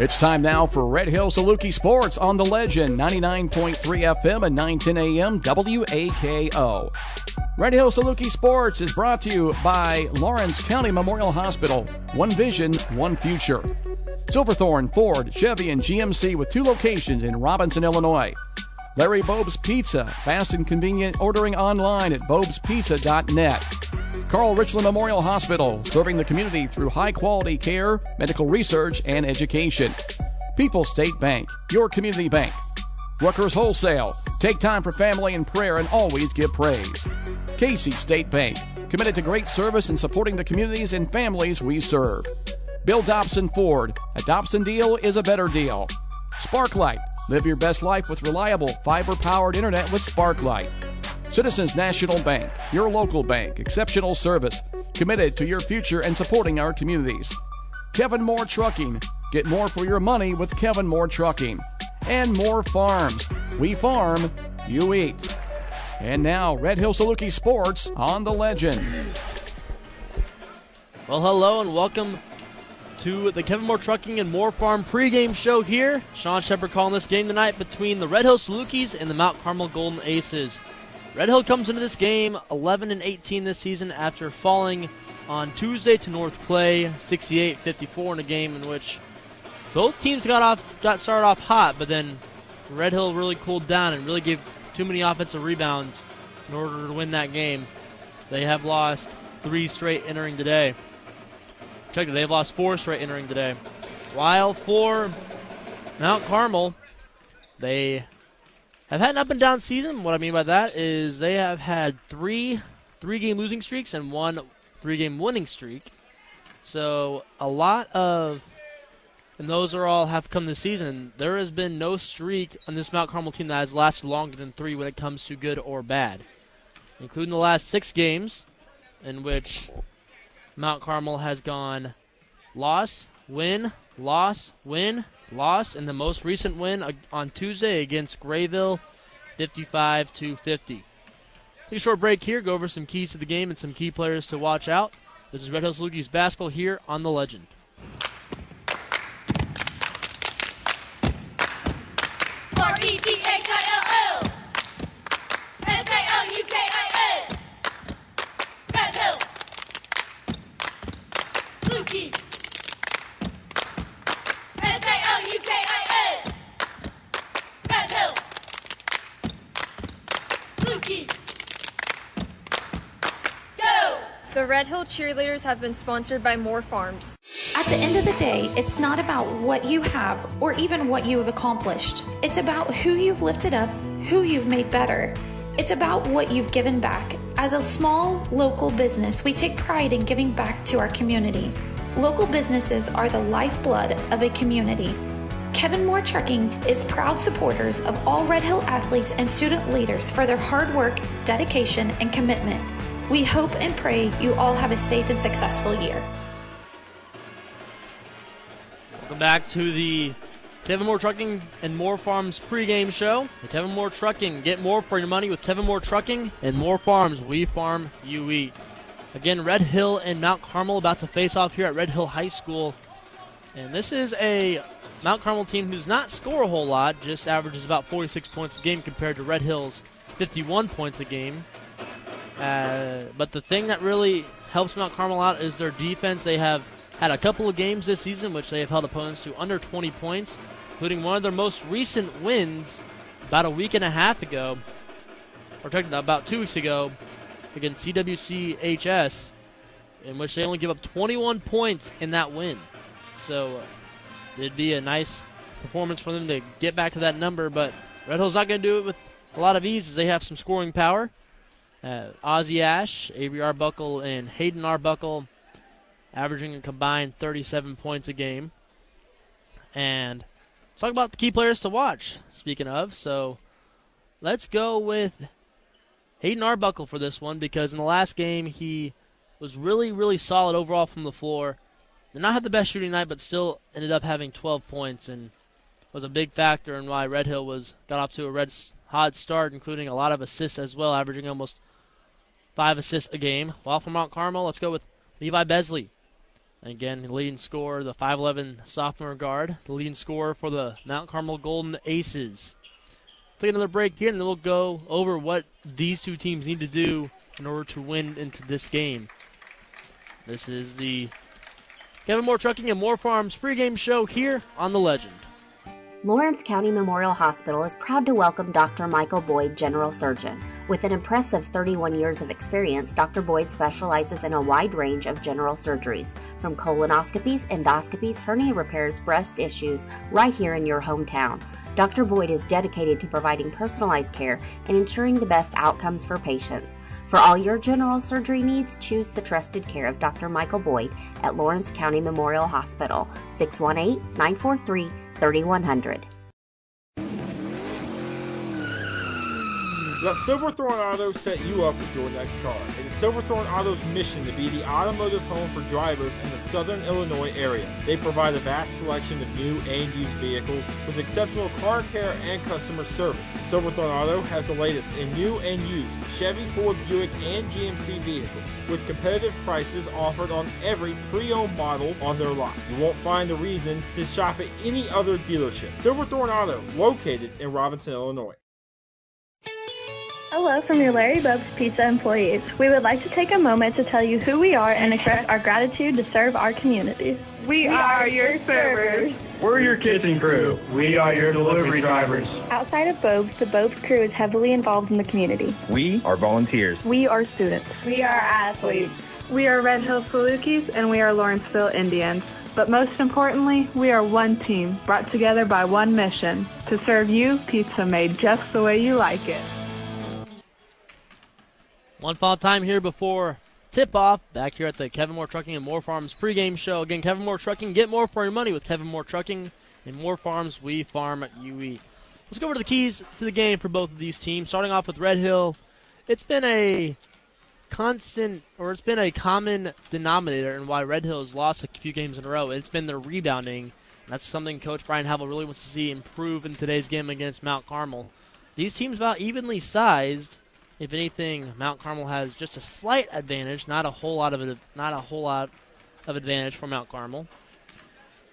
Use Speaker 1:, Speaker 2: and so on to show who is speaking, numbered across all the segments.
Speaker 1: It's time now for Red Hill Saluki Sports on the Legend 99.3 FM and 910 AM WAKO. Red Hill Saluki Sports is brought to you by Lawrence County Memorial Hospital. One vision, one future. Silverthorne, Ford, Chevy, and GMC with two locations in Robinson, Illinois. Larry Bob's Pizza, fast and convenient ordering online at bobspizza.net. Carle Richland Memorial Hospital, serving the community through high quality care, medical research, and education. People State Bank, your community bank. Ruckers Wholesale, take time for family and prayer and always give praise. Casey State Bank, committed to great service and supporting the communities and families we serve. Bill Dobson Ford, a Dobson deal is a better deal. Sparklight, live your best life with reliable fiber powered internet with Sparklight. Citizens National Bank, your local bank, exceptional service, committed to your future and supporting our communities. Kevin Moore Trucking, get more for your money with Kevin Moore Trucking. And more farms. We farm, you eat. And now, Red Hill Saluki Sports on the Legend.
Speaker 2: Well, hello and welcome to the Kevin Moore Trucking and Moore Farm pregame show here. Sean Shepard calling this game tonight between the Red Hill Salukis and the Mount Carmel Golden Aces. Red Hill comes into this game 11 and 18 this season after falling on Tuesday to North Clay 68-54 in a game in which both teams got off got started off hot, but then Red Hill really cooled down and really gave too many offensive rebounds in order to win that game. They have lost three straight entering today. Check it, they've lost four straight entering today. While for Mount Carmel, they have had an up and down season. What I mean by that is they have had three three game losing streaks and one three game winning streak. So a lot of and those are all have come this season. There has been no streak on this Mount Carmel team that has lasted longer than three when it comes to good or bad, including the last six games, in which Mount Carmel has gone loss, win, loss, win, loss, and the most recent win on Tuesday against Grayville, 55 to 50. Take a short break here, go over some keys to the game and some key players to watch out. This is Red Hills Salukis basketball here on the Legend.
Speaker 3: The Red Hill Cheerleaders have been sponsored by Moore Farms.
Speaker 4: At the end of the day, it's not about what you have or even what you have accomplished. It's about who you've lifted up, who you've made better. It's about what you've given back. As a small local business, we take pride in giving back to our community. Local businesses are the lifeblood of a community. Kevin Moore Trucking is proud supporters of all Red Hill athletes and student leaders for their hard work, dedication, and commitment. We hope and pray you all have a safe and successful year.
Speaker 2: Welcome back to the Kevin Moore Trucking and Moore Farms pregame show. The Kevin Moore Trucking. Get more for your money with Kevin Moore Trucking and Moore Farms. We farm, you eat. Again, Red Hill and Mount Carmel about to face off here at Red Hill High School. And this is a Mount Carmel team who does not score a whole lot, just averages about 46 points a game compared to Red Hill's 51 points a game. Uh, but the thing that really helps Mount Carmel out is their defense. They have had a couple of games this season which they have held opponents to under 20 points, including one of their most recent wins about a week and a half ago, or about two weeks ago, against CWCHS, in which they only give up 21 points in that win. So uh, it'd be a nice performance for them to get back to that number, but Red Hill's not going to do it with a lot of ease as they have some scoring power. Uh, Ozzy Ash, Avery Arbuckle, and Hayden Arbuckle averaging a combined 37 points a game. And let's talk about the key players to watch, speaking of. So let's go with Hayden Arbuckle for this one because in the last game he was really, really solid overall from the floor. Did not have the best shooting night, but still ended up having 12 points and was a big factor in why Red Hill was got off to a red hot start, including a lot of assists as well, averaging almost five assists a game. While from Mount Carmel, let's go with Levi Besley. Again, the leading scorer, the 5'11 sophomore guard, the leading scorer for the Mount Carmel Golden Aces. Take another break here, and then we'll go over what these two teams need to do in order to win into this game. This is the Kevin Moore Trucking and Moore Farms pregame show here on The Legend.
Speaker 5: Lawrence County Memorial Hospital is proud to welcome Dr. Michael Boyd, General Surgeon. With an impressive 31 years of experience, Dr. Boyd specializes in a wide range of general surgeries, from colonoscopies, endoscopies, hernia repairs, breast issues, right here in your hometown. Dr. Boyd is dedicated to providing personalized care and ensuring the best outcomes for patients. For all your general surgery needs, choose the trusted care of Dr. Michael Boyd at Lawrence County Memorial Hospital, 618 943 3100.
Speaker 6: Let Silverthorne Auto set you up with your next car. It is Silverthorne Auto's mission to be the automotive home for drivers in the southern Illinois area. They provide a vast selection of new and used vehicles with exceptional car care and customer service. Silverthorne Auto has the latest in new and used Chevy, Ford, Buick, and GMC vehicles with competitive prices offered on every pre-owned model on their lot. You won't find a reason to shop at any other dealership. Silverthorne Auto, located in Robinson, Illinois.
Speaker 7: Hello from your Larry Bob's Pizza employees. We would like to take a moment to tell you who we are and express our gratitude to serve our community.
Speaker 8: We are your servers.
Speaker 9: We're your kitchen crew. We are your delivery drivers.
Speaker 7: Outside of Bob's, the Bob's crew is heavily involved in the community.
Speaker 10: We are volunteers.
Speaker 7: We are students.
Speaker 8: We are athletes.
Speaker 11: We are Red Hill Salukis and we are Lawrenceville Indians. But most importantly, we are one team brought together by one mission to serve you pizza made just the way you like it.
Speaker 2: One final time here before tip off back here at the Kevin Moore Trucking and Moore Farms pregame show. Again, Kevin Moore Trucking, get more for your money with Kevin Moore Trucking and Moore Farms. We farm you eat. Let's go over to the keys to the game for both of these teams. Starting off with Red Hill, it's been a constant, or it's been a common denominator in why Red Hill has lost a few games in a row. It's been their rebounding. That's something Coach Brian Havel really wants to see improve in today's game against Mount Carmel. These teams about evenly sized if anything, Mount Carmel has just a slight advantage, not a whole lot of it, not a whole lot of advantage for Mount Carmel.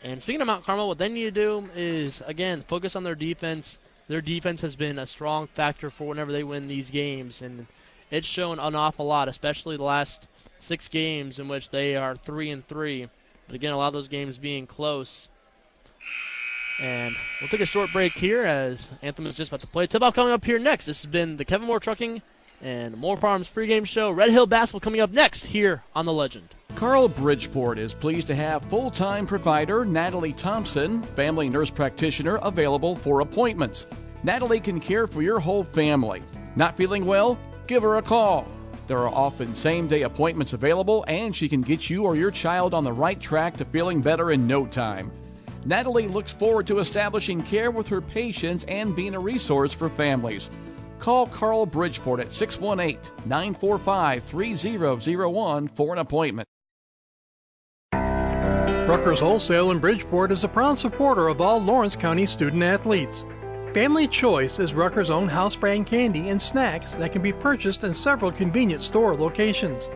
Speaker 2: And speaking of Mount Carmel, what they need to do is again focus on their defense. Their defense has been a strong factor for whenever they win these games, and it's shown an awful lot, especially the last six games in which they are three and three. But again, a lot of those games being close. And we'll take a short break here as Anthem is just about to play. Tip off coming up here next. This has been the Kevin Moore Trucking and more Farms pregame show. Red Hill basketball coming up next here on The Legend.
Speaker 1: Carle Bridgeport is pleased to have full time provider Natalie Thompson, family nurse practitioner, available for appointments. Natalie can care for your whole family. Not feeling well? Give her a call. There are often same day appointments available, and she can get you or your child on the right track to feeling better in no time. Natalie looks forward to establishing care with her patients and being a resource for families. Call Carle Bridgeport at 618 945 3001 for an appointment.
Speaker 12: Ruckers Wholesale in Bridgeport is a proud supporter of all Lawrence County student athletes. Family Choice is Ruckers' own house brand candy and snacks that can be purchased in several convenient store locations.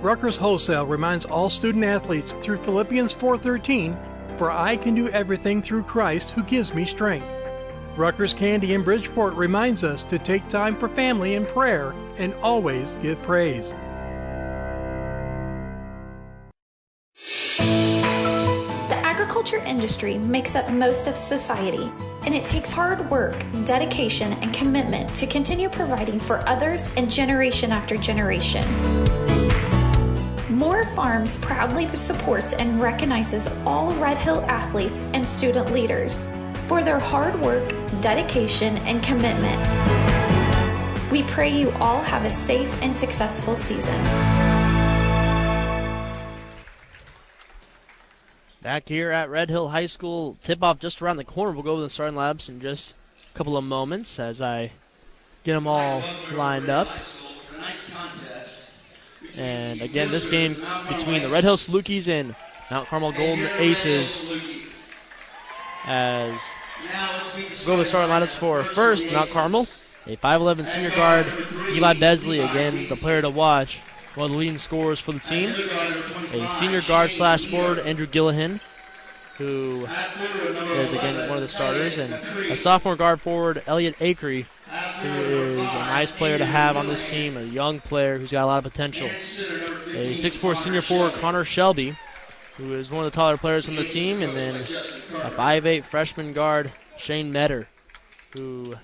Speaker 12: Ruckers Wholesale reminds all student athletes through Philippians 4:13, "For I can do everything through Christ who gives me strength." Ruckers Candy in Bridgeport reminds us to take time for family and prayer and always give praise.
Speaker 4: The agriculture industry makes up most of society, and it takes hard work, dedication, and commitment to continue providing for others and generation after generation. Moore Farms proudly supports and recognizes all Red Hill athletes and student leaders for their hard work, dedication, and commitment. We pray you all have a safe and successful season.
Speaker 2: Back here at Red Hill High School, tip off just around the corner. We'll go over the starting labs in just a couple of moments as I get them all lined up. And again, this game between the Red Hill Salukis and Mount Carmel Golden Aces as go to the starting lineups for first, Mount Carmel, a 5'11 senior guard, Eli Besley, again, the player to watch. one of the leading scorers for the team. A senior guard slash forward, Andrew Gillihan, who is again one of the starters, and a sophomore guard forward, Elliot Acree, who is a nice player to have on this team, a young player who's got a lot of potential. A 6'4 senior forward, Connor Shelby, who is one of the taller players on the team, and then a 5'8 freshman guard, Shane Metter, who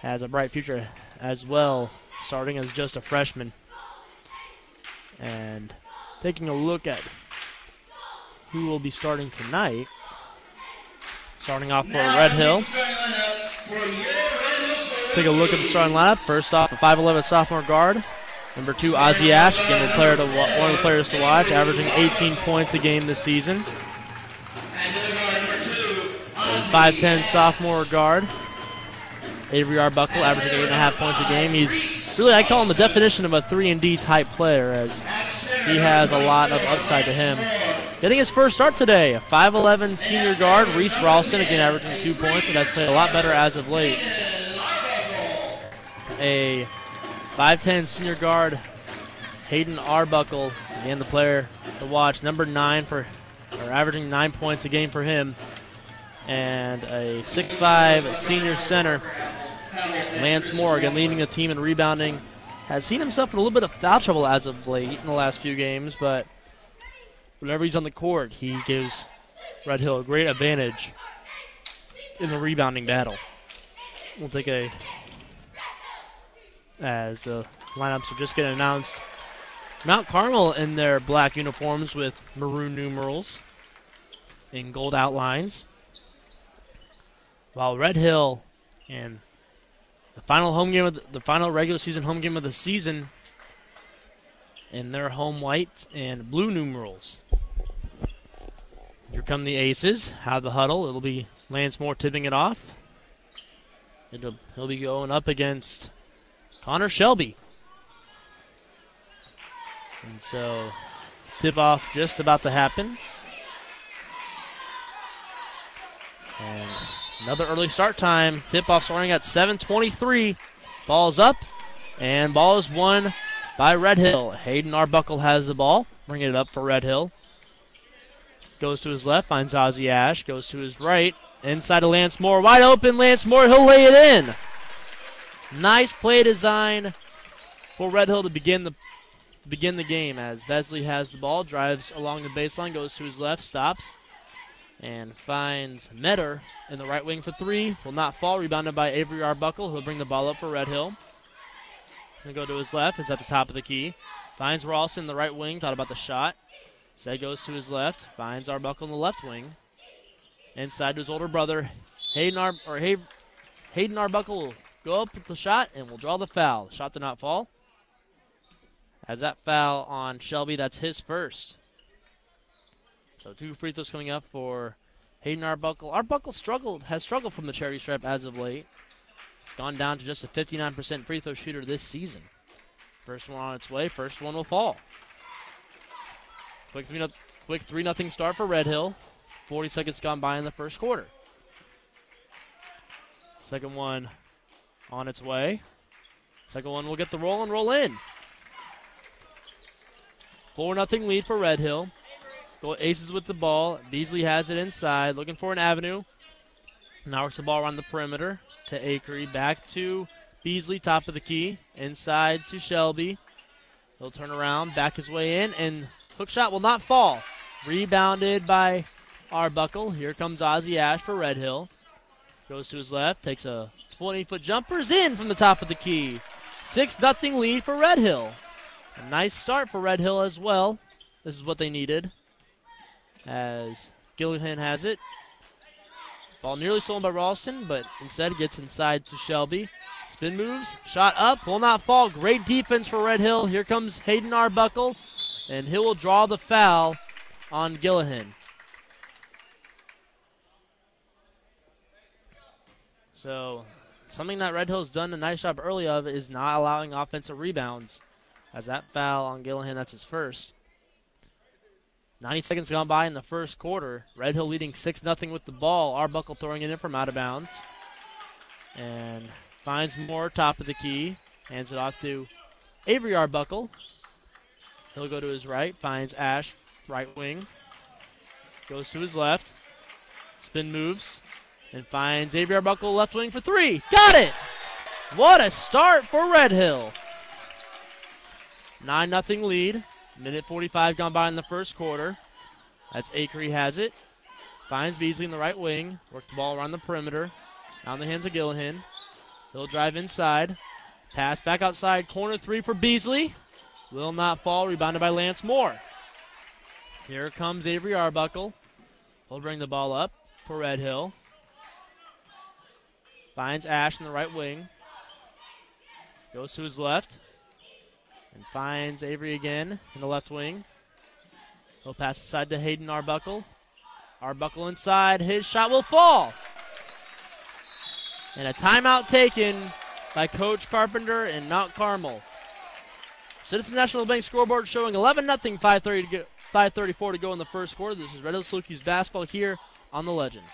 Speaker 2: has a bright future as well, starting as just a freshman. And taking a look at who will be starting tonight. Starting off for Red Hill. Take a look at the starting lineup. First off, a 5'11 sophomore guard. Number two, Ozzy Ash, again, player to, one of the players to watch, averaging 18 points a game this season. A 5'10 sophomore guard, Avery Arbuckle, averaging 8.5 points a game. He's really, I call him the definition of a 3 and D type player, as he has a lot of upside to him. Getting his first start today, a 5'11 senior guard, Reese Ralston, again averaging two points, but has played a lot better as of late. A 5'10 senior guard, Hayden Arbuckle, again the player to watch, number nine for, or averaging nine points a game for him. And a 6'5 senior center, Lance Morgan, leading the team in rebounding, has seen himself in a little bit of foul trouble as of late in the last few games, but whenever he's on the court, he gives Red Hill a great advantage in the rebounding battle. We'll take a as the lineups are just getting announced. Mount Carmel in their black uniforms with maroon numerals in gold outlines, while Red Hill and the final home game of the, the final regular season home game of the season in their home white and blue numerals. Here come the Aces. Have the huddle. It'll be Lance Moore tipping it off. It'll, he'll be going up against Connor Shelby. And so, tip off just about to happen. And another early start time. Tip off starting at 7:23. Ball's up, and ball is won by Red Hill. Hayden Arbuckle has the ball, bringing it up for Red Hill. Goes to his left, finds Ozzy Ash. Goes to his right, inside of Lance Moore, wide open. Lance Moore, he'll lay it in. Nice play design for Red Hill to begin the begin the game as Besley has the ball, drives along the baseline, goes to his left, stops, and finds Metter in the right wing for three. Will not fall. Rebounded by Avery Arbuckle. He'll bring the ball up for Red Hill. Gonna go to his left. It's at the top of the key. Finds Ralston in the right wing. Thought about the shot. Said goes to his left. Finds Arbuckle in the left wing. Inside to his older brother, Hayden Ar- or Hay- Hayden Arbuckle go up with the shot and will draw the foul. The shot did not fall. As that foul on Shelby, that's his first. So two free throws coming up for Hayden Arbuckle. Arbuckle struggled, has struggled from the charity stripe as of late. It's gone down to just a 59% free throw shooter this season. First one on its way. First one will fall. Quick three, no- quick three nothing start for Red Hill. 40 seconds gone by in the first quarter. Second one on its way. Second one will get the roll and roll in. 4 nothing lead for Red Hill. Go aces with the ball. Beasley has it inside, looking for an avenue. Now works the ball around the perimeter to Acree. Back to Beasley, top of the key. Inside to Shelby. He'll turn around, back his way in, and hook shot will not fall. Rebounded by Arbuckle. Here comes Ozzy Ash for Red Hill. Goes to his left, takes a 20 foot jumper's in from the top of the key. 6 0 lead for Red Hill. A nice start for Red Hill as well. This is what they needed. As Gillihan has it. Ball nearly stolen by Ralston, but instead gets inside to Shelby. Spin moves, shot up, will not fall. Great defense for Red Hill. Here comes Hayden Arbuckle, and he will draw the foul on Gillihan. So, something that Red Hill's done a nice job early of is not allowing offensive rebounds. As that foul on Gillihan, that's his first. 90 seconds gone by in the first quarter. Red Hill leading 6 0 with the ball. Arbuckle throwing it in from out of bounds. And finds Moore top of the key. Hands it off to Avery Arbuckle. He'll go to his right, finds Ash, right wing. Goes to his left. Spin moves and finds Avery Arbuckle left wing for three. Got it! What a start for Red Hill. 9 0 lead. Minute 45 gone by in the first quarter. That's Acree has it. Finds Beasley in the right wing. Work the ball around the perimeter. In the hands of Gillihan. He'll drive inside. Pass back outside. Corner three for Beasley. Will not fall. Rebounded by Lance Moore. Here comes Avery Arbuckle. He'll bring the ball up for Red Hill. Finds Ash in the right wing. Goes to his left. And finds Avery again in the left wing. He'll pass aside to Hayden Arbuckle. Arbuckle inside. His shot will fall. And a timeout taken by Coach Carpenter and Mount Carmel. Citizens National Bank scoreboard showing 11 0, 534 to go in the first quarter. This is Red Hill Salukis basketball here on the Legend.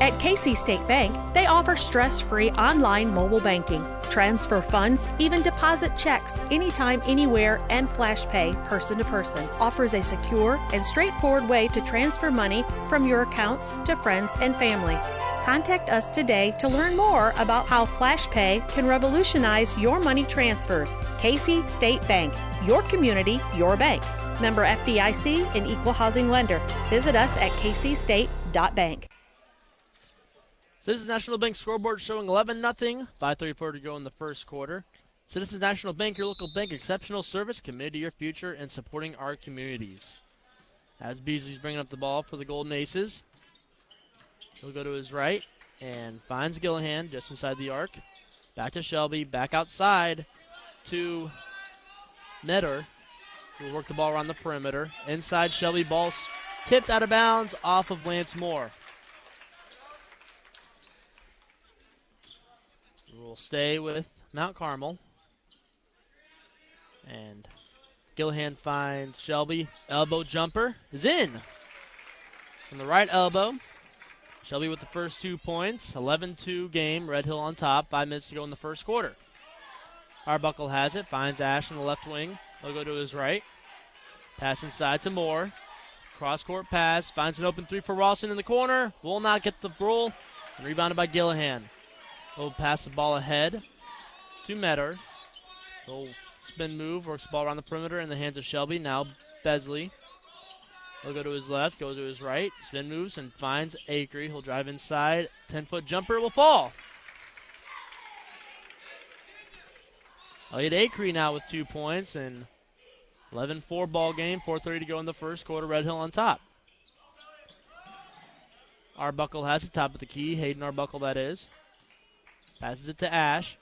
Speaker 10: At Casey State Bank, they offer stress free online mobile banking, transfer funds, even deposit checks anytime, anywhere, and Flash Pay person to person. Offers a secure and straightforward way to transfer money from your accounts to friends and family. Contact us today to learn more about how Flash Pay can revolutionize your money transfers. Casey State Bank, your community, your bank. Member FDIC and equal housing lender. Visit us at kcstate.bank.
Speaker 2: Citizens National Bank scoreboard showing 11 0, 534 to go in the first quarter. Citizens National Bank, your local bank, exceptional service, committed to your future and supporting our communities. As Beasley's bringing up the ball for the Golden Aces, he'll go to his right and finds Gillihan just inside the arc. Back to Shelby, back outside to Metter, who will work the ball around the perimeter. Inside Shelby, ball tipped out of bounds off of Lance Moore. Will stay with Mount Carmel. And Gillihan finds Shelby. Elbow jumper is in. From the right elbow. Shelby with the first two points. 11 2 game. Red Hill on top. Five minutes to go in the first quarter. Arbuckle has it. Finds Ash in the left wing. He'll go to his right. Pass inside to Moore. Cross court pass. Finds an open three for Ralston in the corner. Will not get the roll. Rebounded by Gillihan. He'll pass the ball ahead to Metter. He'll spin move, works the ball around the perimeter in the hands of Shelby. Now Besley. He'll go to his left, go to his right, spin moves, and finds Acree. He'll drive inside. 10 foot jumper will fall. Elliot Acree now with two points and 11 4 ball game, 4.30 to go in the first quarter. Red Hill on top. Arbuckle has the top of the key. Hayden Arbuckle, that is. Passes it to Ash.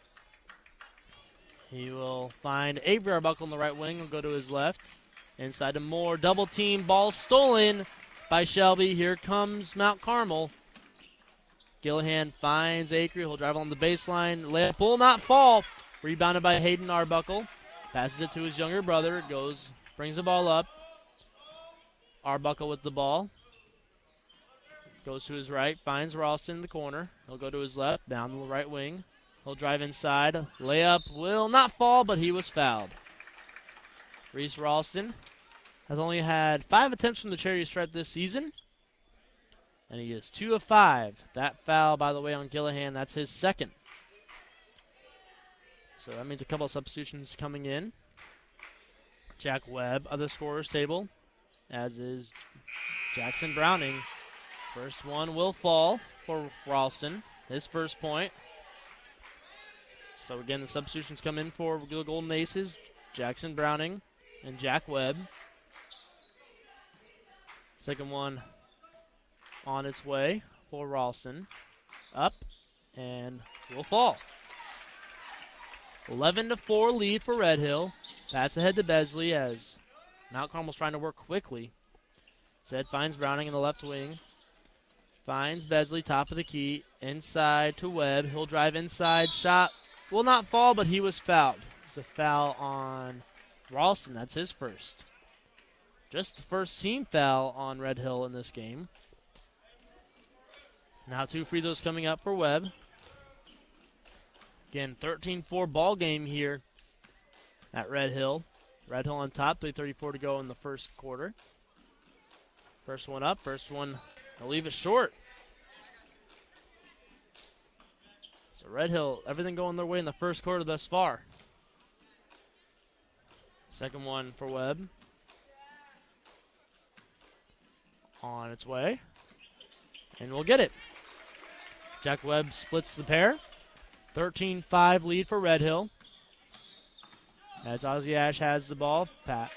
Speaker 2: He will find Avery Arbuckle on the right wing. Will go to his left. Inside to Moore. Double team. Ball stolen by Shelby. Here comes Mount Carmel. Gillihan finds Acree. He'll drive on the baseline. Layup will not fall. Rebounded by Hayden Arbuckle. Passes it to his younger brother. Goes, brings the ball up. Arbuckle with the ball. Goes to his right, finds Ralston in the corner. He'll go to his left, down the right wing. He'll drive inside. Layup will not fall, but he was fouled. Reese Ralston has only had five attempts from the charity stripe this season, and he is two of five. That foul, by the way, on Gillihan, that's his second. So that means a couple of substitutions coming in. Jack Webb of the scorers table, as is Jackson Browning. First one will fall for Ralston. His first point. So again, the substitutions come in for the Golden Aces, Jackson Browning and Jack Webb. Second one on its way for Ralston. Up and will fall. 11 to 4 lead for Red Hill. Pass ahead to Besley as Mount Carmel's trying to work quickly. Said finds Browning in the left wing. Finds Besley, top of the key, inside to Webb. He'll drive inside. Shot will not fall, but he was fouled. It's a foul on Ralston. That's his first. Just the first team foul on Red Hill in this game. Now two free throws coming up for Webb. Again, 13-4 ball game here at Red Hill. Red Hill on top, 3.34 to go in the first quarter. First one up, first one, they'll leave it short. So Red Hill, everything going their way in the first quarter thus far. Second one for Webb. On its way. And we'll get it. Jack Webb splits the pair. 13 5 lead for Red Hill. As Ozzy Ash has the ball, Pat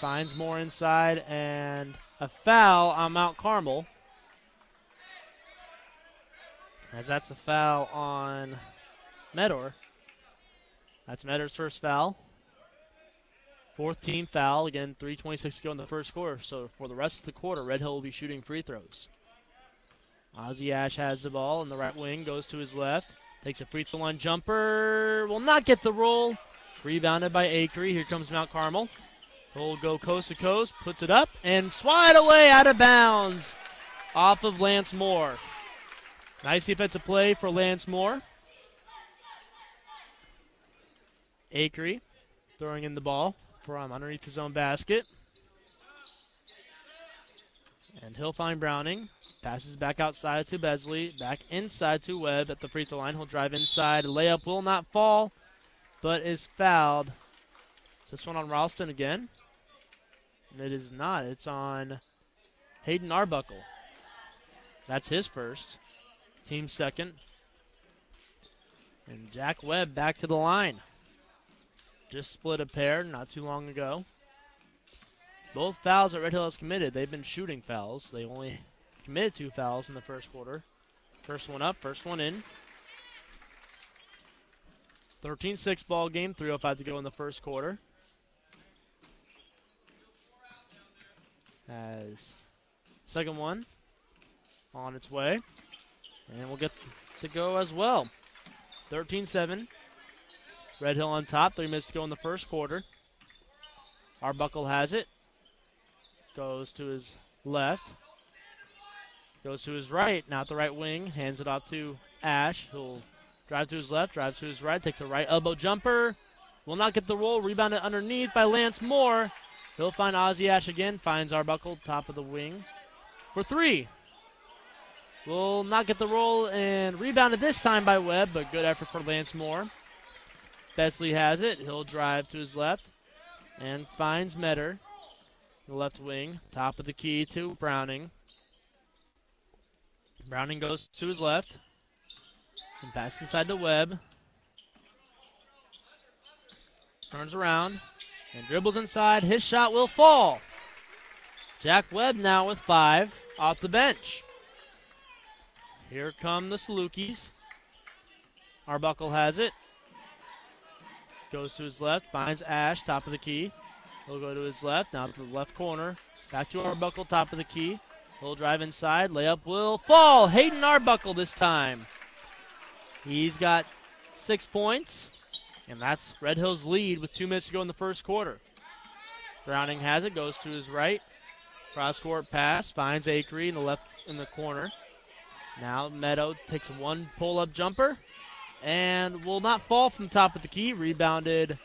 Speaker 2: finds more inside and a foul on Mount Carmel. As that's a foul on Medor. That's Medor's first foul. Fourth team foul. Again, 3.26 to go in the first quarter. So for the rest of the quarter, Red Hill will be shooting free throws. Ozzy Ash has the ball in the right wing, goes to his left, takes a free throw line jumper, will not get the roll. Rebounded by Acree. Here comes Mount Carmel. He'll go coast to coast, puts it up, and swide away out of bounds off of Lance Moore. Nice defensive play for Lance Moore. Acree throwing in the ball from underneath his own basket. And he'll find Browning. Passes back outside to Besley. Back inside to Webb at the free throw line. He'll drive inside. Layup will not fall, but is fouled. Is this one on Ralston again? And it is not. It's on Hayden Arbuckle. That's his first. Team second. And Jack Webb back to the line. Just split a pair not too long ago. Both fouls that Red Hill has committed, they've been shooting fouls. They only committed two fouls in the first quarter. First one up, first one in. 13 6 ball game, 3.05 to go in the first quarter. As second one on its way. And we'll get to go as well. 13 7. Red Hill on top, three minutes to go in the first quarter. Arbuckle has it. Goes to his left. Goes to his right, not the right wing. Hands it off to Ash. He'll drive to his left, drive to his right, takes a right elbow jumper. Will not get the roll. Rebounded underneath by Lance Moore. He'll find Ozzy Ash again. Finds Arbuckle, top of the wing. For three. Will not get the roll and rebounded this time by Webb, but good effort for Lance Moore. Besley has it. He'll drive to his left and finds Metter. The left wing, top of the key to Browning. Browning goes to his left and passes inside to Webb. Turns around and dribbles inside. His shot will fall. Jack Webb now with five off the bench. Here come the Salukis. Arbuckle has it. Goes to his left, finds Ash, top of the key. He'll go to his left, now to the left corner. Back to Arbuckle, top of the key. He'll drive inside. Layup will fall. Hayden Arbuckle this time. He's got six points, and that's Red Hill's lead with two minutes to go in the first quarter. Browning has it, goes to his right. Cross court pass, finds Acree in the left in the corner. Now Meadow takes one pull up jumper and will not fall from the top of the key. Rebounded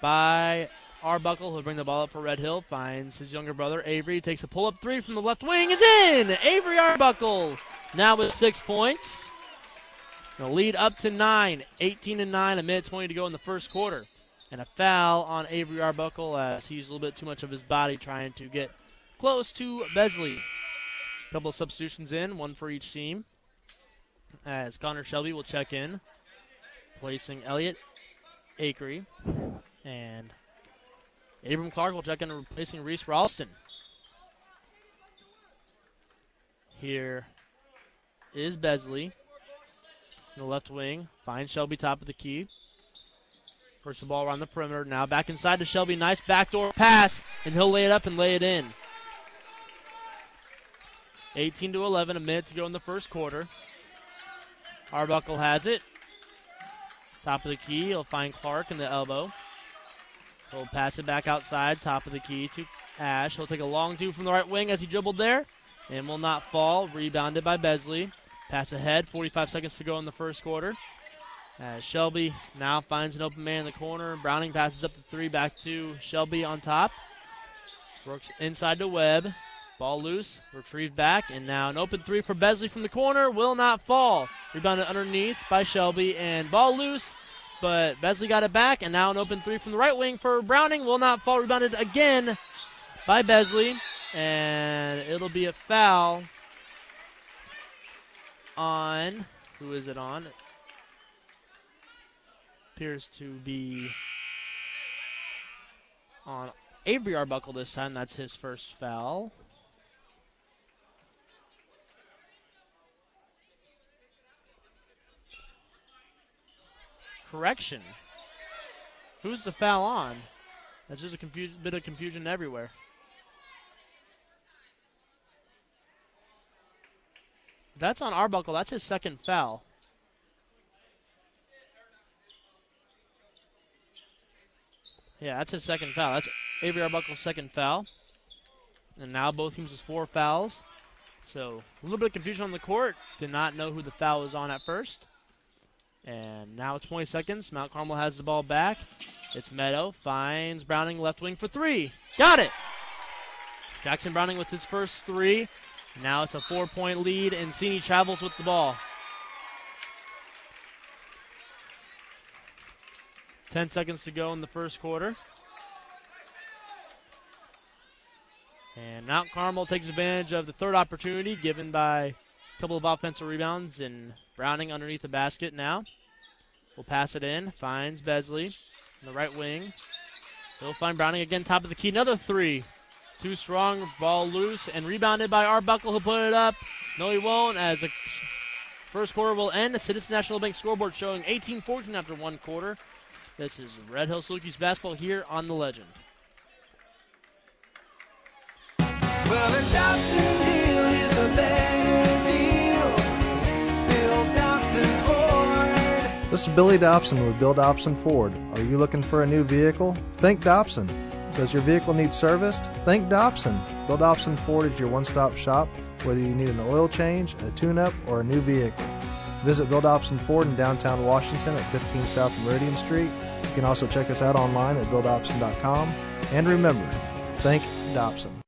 Speaker 2: by Arbuckle, who'll bring the ball up for Red Hill. Finds his younger brother, Avery. Takes a pull up three from the left wing. Is in! Avery Arbuckle now with six points. The lead up to nine. 18 and 9, a minute 20 to go in the first quarter. And a foul on Avery Arbuckle as he used a little bit too much of his body trying to get close to Besley. Couple of substitutions in, one for each team. As Connor Shelby will check in placing Elliot Acree. And Abram Clark will check in replacing Reese Ralston. Here is Besley in the left wing. Finds Shelby top of the key. First the ball around the perimeter. Now back inside to Shelby. Nice backdoor pass, and he'll lay it up and lay it in. 18 to 11, a minute to go in the first quarter. Arbuckle has it. Top of the key, he'll find Clark in the elbow. He'll pass it back outside, top of the key to Ash. He'll take a long two from the right wing as he dribbled there and will not fall. Rebounded by Besley. Pass ahead, 45 seconds to go in the first quarter. As Shelby now finds an open man in the corner. Browning passes up the three back to Shelby on top. Works inside to Webb. Ball loose, retrieved back, and now an open three for Besley from the corner will not fall. Rebounded underneath by Shelby, and ball loose, but Besley got it back, and now an open three from the right wing for Browning will not fall. Rebounded again by Besley, and it'll be a foul on. Who is it on? appears to be on Avery Arbuckle this time. That's his first foul. Correction. Who's the foul on? That's just a bit of confusion everywhere. That's on Arbuckle. That's his second foul. Yeah, that's his second foul. That's Avery Arbuckle's second foul. And now both teams with four fouls. So a little bit of confusion on the court. Did not know who the foul was on at first. And now it's 20 seconds. Mount Carmel has the ball back. It's Meadow. Finds Browning left wing for three. Got it! Jackson Browning with his first three. Now it's a four point lead, and Cini travels with the ball. 10 seconds to go in the first quarter. And Mount Carmel takes advantage of the third opportunity given by couple of offensive rebounds and Browning underneath the basket now. we'll pass it in. Finds Besley in the right wing. He'll find Browning again, top of the key. Another three. Too strong. Ball loose and rebounded by Arbuckle, who'll put it up. No, he won't, as the first quarter will end. The Citizens National Bank scoreboard showing 18 14 after one quarter. This is Red Hill Salukis basketball here on The Legend. Well, the
Speaker 13: This is Billy Dobson with Bill Dobson Ford. Are you looking for a new vehicle? Think Dobson. Does your vehicle need serviced? Think Dobson. Bill Dobson Ford is your one stop shop, whether you need an oil change, a tune up, or a new vehicle. Visit Bill Dobson Ford in downtown Washington at 15 South Meridian Street You can also check us out online at BillDobson.com. And remember, think Dobson.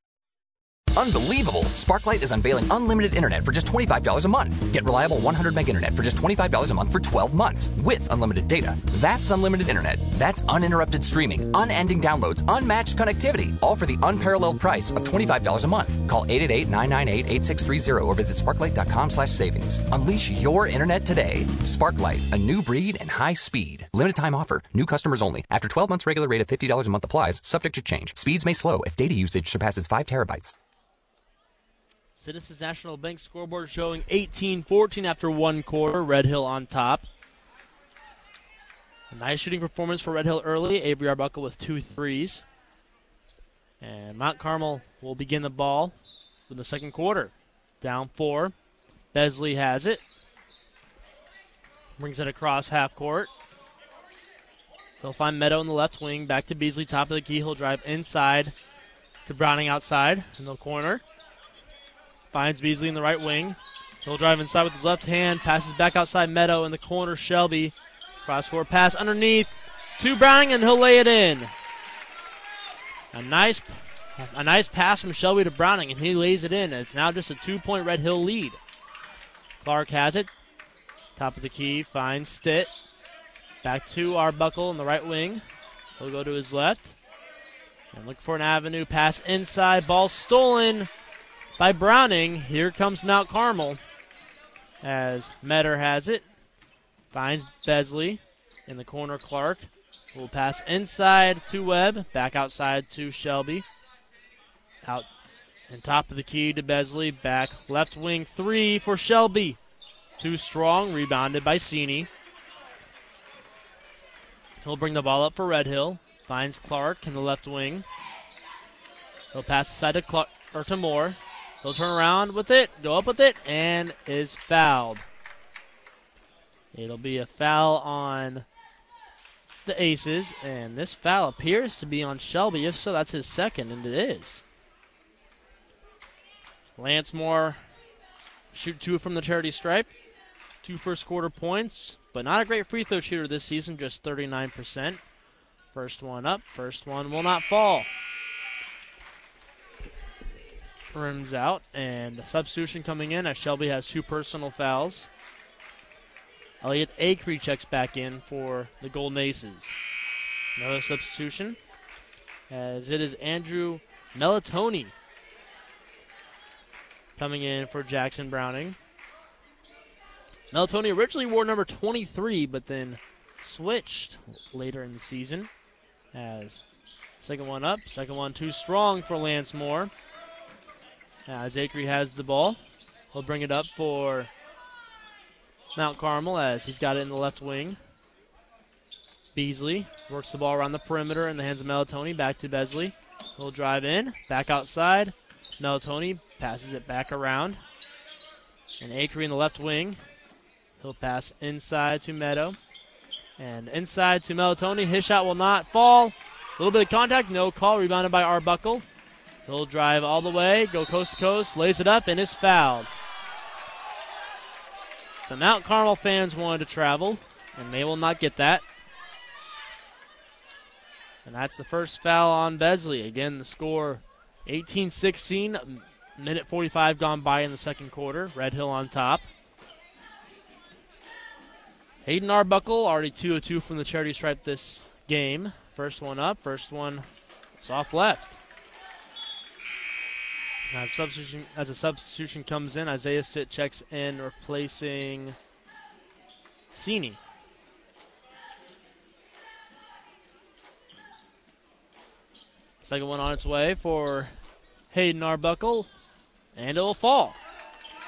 Speaker 14: Unbelievable! Sparklight is unveiling unlimited internet for just $25 a month. Get reliable 100 meg internet for just $25 a month for 12 months with unlimited data. That's unlimited internet. That's uninterrupted streaming, unending downloads, unmatched connectivity, all for the unparalleled price of $25 a month. Call 888-998-8630 or visit sparklight.com slash savings. Unleash your internet today. Sparklight, a new breed and high speed. Limited time offer. New customers only. After 12 months regular rate of $50 a month applies, subject to change. Speeds may slow if data usage surpasses 5 terabytes.
Speaker 2: Citizens National Bank scoreboard showing 18 14 after one quarter. Red Hill on top. A nice shooting performance for Red Hill early. Avery Arbuckle with two threes. And Mount Carmel will begin the ball in the second quarter. Down four. Besley has it. Brings it across half court. He'll find Meadow in the left wing. Back to Beasley, top of the key. He'll drive inside to Browning outside in the corner. Finds Beasley in the right wing. He'll drive inside with his left hand. Passes back outside Meadow in the corner. Shelby. Cross court pass underneath to Browning, and he'll lay it in. A nice, a nice pass from Shelby to Browning, and he lays it in. It's now just a two-point Red Hill lead. Clark has it. Top of the key. Finds Stitt. Back to Arbuckle in the right wing. He'll go to his left. And look for an avenue. Pass inside. Ball stolen by Browning. Here comes Mount Carmel as Metter has it. Finds Besley in the corner. Clark will pass inside to Webb. Back outside to Shelby. Out and top of the key to Besley. Back left wing three for Shelby. Too strong. Rebounded by Cini. He'll bring the ball up for Red Hill. Finds Clark in the left wing. He'll pass aside to Clark or to Moore. He'll turn around with it, go up with it, and is fouled. It'll be a foul on the Aces, and this foul appears to be on Shelby. If so, that's his second, and it is. Lance Moore shoot two from the charity stripe. two first quarter points, but not a great free throw shooter this season, just 39%. First one up, first one will not fall. Rims out, and a substitution coming in as Shelby has two personal fouls. Elliot Acree checks back in for the Golden Aces. Another substitution, as it is Andrew Melatoni coming in for Jackson Browning. Melatoni originally wore number 23, but then switched later in the season. As second one up, second one too strong for Lance Moore. Uh, as Acree has the ball, he'll bring it up for Mount Carmel as he's got it in the left wing. Besley works the ball around the perimeter in the hands of Melatoni. Back to Besley. He'll drive in, back outside. Melatoni passes it back around. And Acree in the left wing. He'll pass inside to Metter. And inside to Melatoni. His shot will not fall. A little bit of contact, no call. Rebounded by Arbuckle. He'll drive all the way, go coast to coast, lays it up, and is fouled. The Mount Carmel fans wanted to travel, and they will not get that. And that's the first foul on Besley. Again, the score 18 16, minute 45 gone by in the second quarter. Red Hill on top. Hayden Arbuckle, already 2 of 2 from the charity stripe this game. First one up, first one soft left. As substitution, as a substitution comes in, Isaiah Stitt checks in, replacing Sini. Second one on its way for Hayden Arbuckle, and it will fall.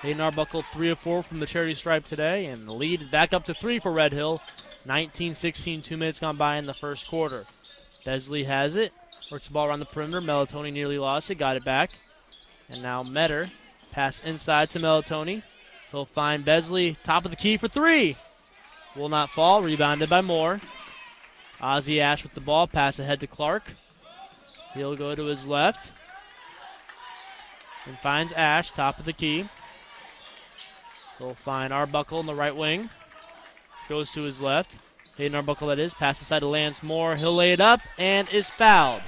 Speaker 2: Hayden Arbuckle, 3 of 4 from the charity stripe today, and the lead back up to 3 for Red Hill. 19 16, two minutes gone by in the first quarter. Besley has it, works the ball around the perimeter. Melatoni nearly lost it, got it back. And now Metter, pass inside to Melatoni. He'll find Besley, top of the key for three. Will not fall, rebounded by Moore. Ozzy Ash with the ball, pass ahead to Clark. He'll go to his left and finds Ash, top of the key. He'll find Arbuckle in the right wing. Goes to his left. Hayden Arbuckle, that is. Pass inside to Lance Moore. He'll lay it up and is fouled.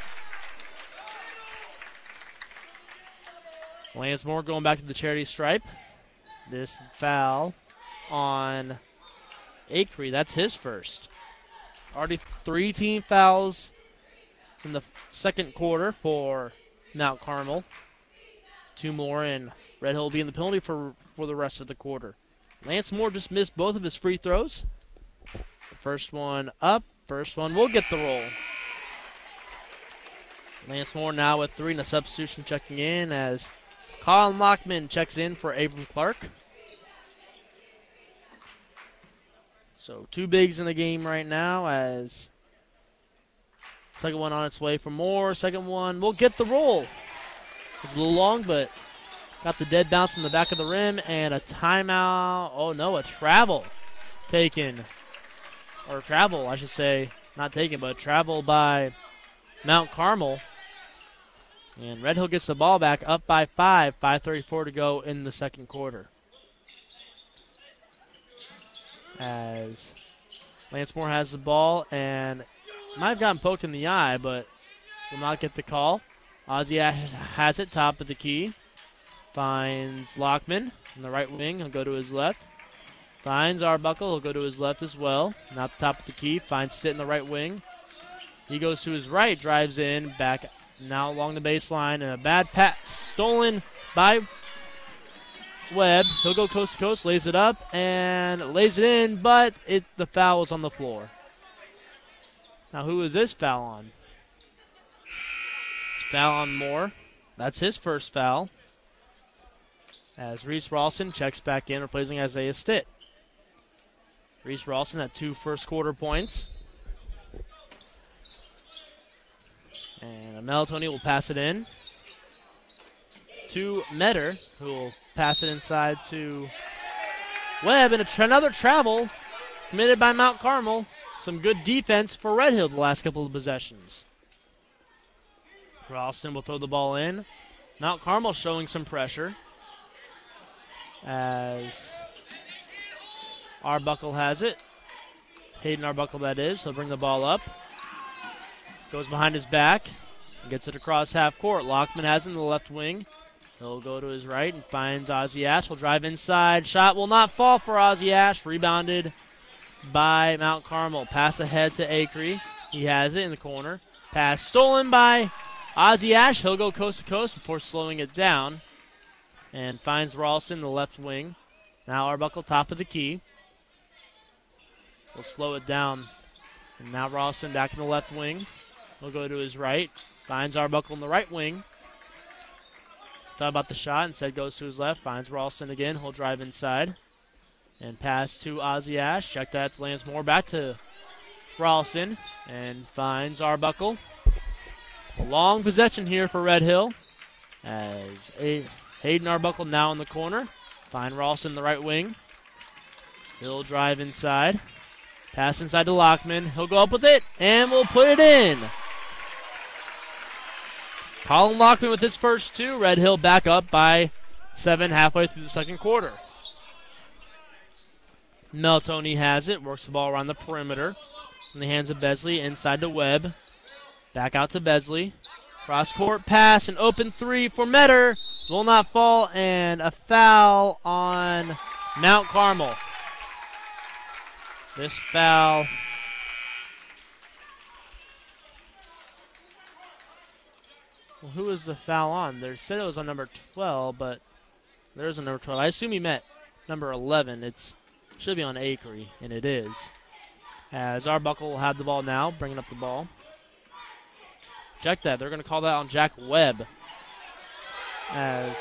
Speaker 2: Lance Moore going back to the charity stripe. This foul on Acree. That's his first. Already three team fouls in the second quarter for Mount Carmel. Two more, and Red Hill will be in the penalty for, for the rest of the quarter. Lance Moore just missed both of his free throws. First one up, first one will get the roll. Lance Moore now with three and a substitution checking in as Colin Lockman checks in for Abram Clark. So two bigs in the game right now as second one on its way for more. Second one will get the roll. It's a little long, but got the dead bounce in the back of the rim and a timeout. Oh no, a travel taken. Or travel, I should say. Not taken, but travel by Mount Carmel. And Red Hill gets the ball back up by five. 5.34 to go in the second quarter. As Lance Moore has the ball and might have gotten poked in the eye, but will not get the call. Ozzy has it, top of the key. Finds Lockman in the right wing. He'll go to his left. Finds Arbuckle. He'll go to his left as well. Not the top of the key. Finds Stitt in the right wing. He goes to his right, drives in, back now along the baseline. And a bad pass stolen by Webb. He'll go coast to coast, lays it up, and lays it in, but it the foul is on the floor. Now, who is this foul on? It's foul on Moore. That's his first foul. As Reese Ralston checks back in, replacing Isaiah Stitt. Reese Ralston at two first quarter points. And Melatoni will pass it in to Metter, who will pass it inside to Webb. And another travel committed by Mount Carmel. Some good defense for Red Hill the last couple of possessions. Ralston will throw the ball in. Mount Carmel showing some pressure as Arbuckle has it. Hayden Arbuckle, that is. He'll bring the ball up. Goes behind his back. Gets it across half court. Lockman has it in the left wing. He'll go to his right and finds Ozzy Ash. He'll drive inside. Shot will not fall for Ozzy Ash. Rebounded by Mount Carmel. Pass ahead to Acree. He has it in the corner. Pass stolen by Ozzy Ash. He'll go coast to coast before slowing it down. And finds Ralston in the left wing. Now Arbuckle top of the key. He'll slow it down. And now Ralston back in the left wing. He'll go to his right. Finds Arbuckle in the right wing. Thought about the shot, and said goes to his left. Finds Ralston again. He'll drive inside. And pass to Ozzy Ash. Check that. Lance Moore back to Ralston. And finds Arbuckle. A long possession here for Red Hill. As Hayden Arbuckle now in the corner. Find Ralston in the right wing. He'll drive inside. Pass inside to Lockman. He'll go up with it, and we'll put it in. Colin Lockman with his first two. Red Hill back up by seven halfway through the second quarter. Meltoni has it, works the ball around the perimeter. In the hands of Besley, inside to Webb. Back out to Besley. Cross court pass, an open three for Metter. Will not fall, and a foul on Mount Carmel. This foul Well, who was the foul on? They said it was on number 12, but there is a number 12. I assume he meant number 11. It's should be on Acree, and it is. As Arbuckle will have the ball now, bringing up the ball. Check that. They're going to call that on Jack Webb. As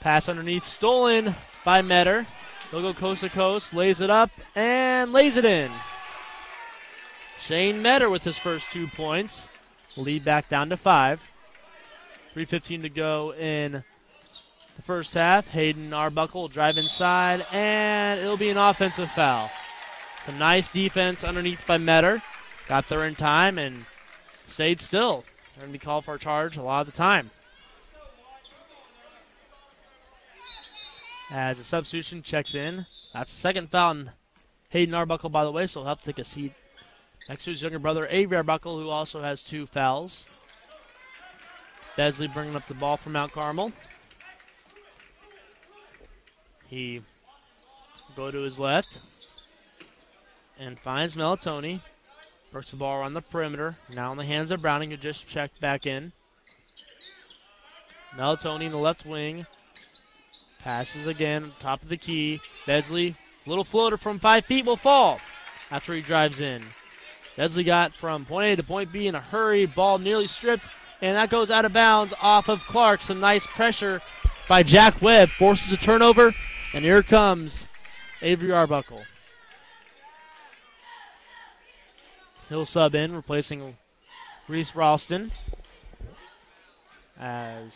Speaker 2: pass underneath, stolen by Metter. They'll go coast to coast, lays it up, and lays it in. Shane Metter with his first two points. Lead back down to five. 3.15 to go in the first half. Hayden Arbuckle will drive inside, and it'll be an offensive foul. Some nice defense underneath by Metter. Got there in time and stayed still. They're going to be called for a charge a lot of the time. As a substitution checks in. That's the second foul Hayden Arbuckle, by the way, so he'll have to take a seat Next to his younger brother, Avery Arbuckle, who also has two fouls. Besley bringing up the ball from Mount Carmel. He go to his left and finds Melitoni. Works the ball around the perimeter. Now in the hands of Browning, who just checked back in. Melitoni in the left wing. Passes again, top of the key. Besley, little floater from five feet will fall after he drives in. Besley got from point A to point B in a hurry. Ball nearly stripped, and that goes out of bounds off of Clark. Some nice pressure by Jack Webb forces a turnover, and here comes Avery Arbuckle. He'll sub in, replacing Reese Ralston. As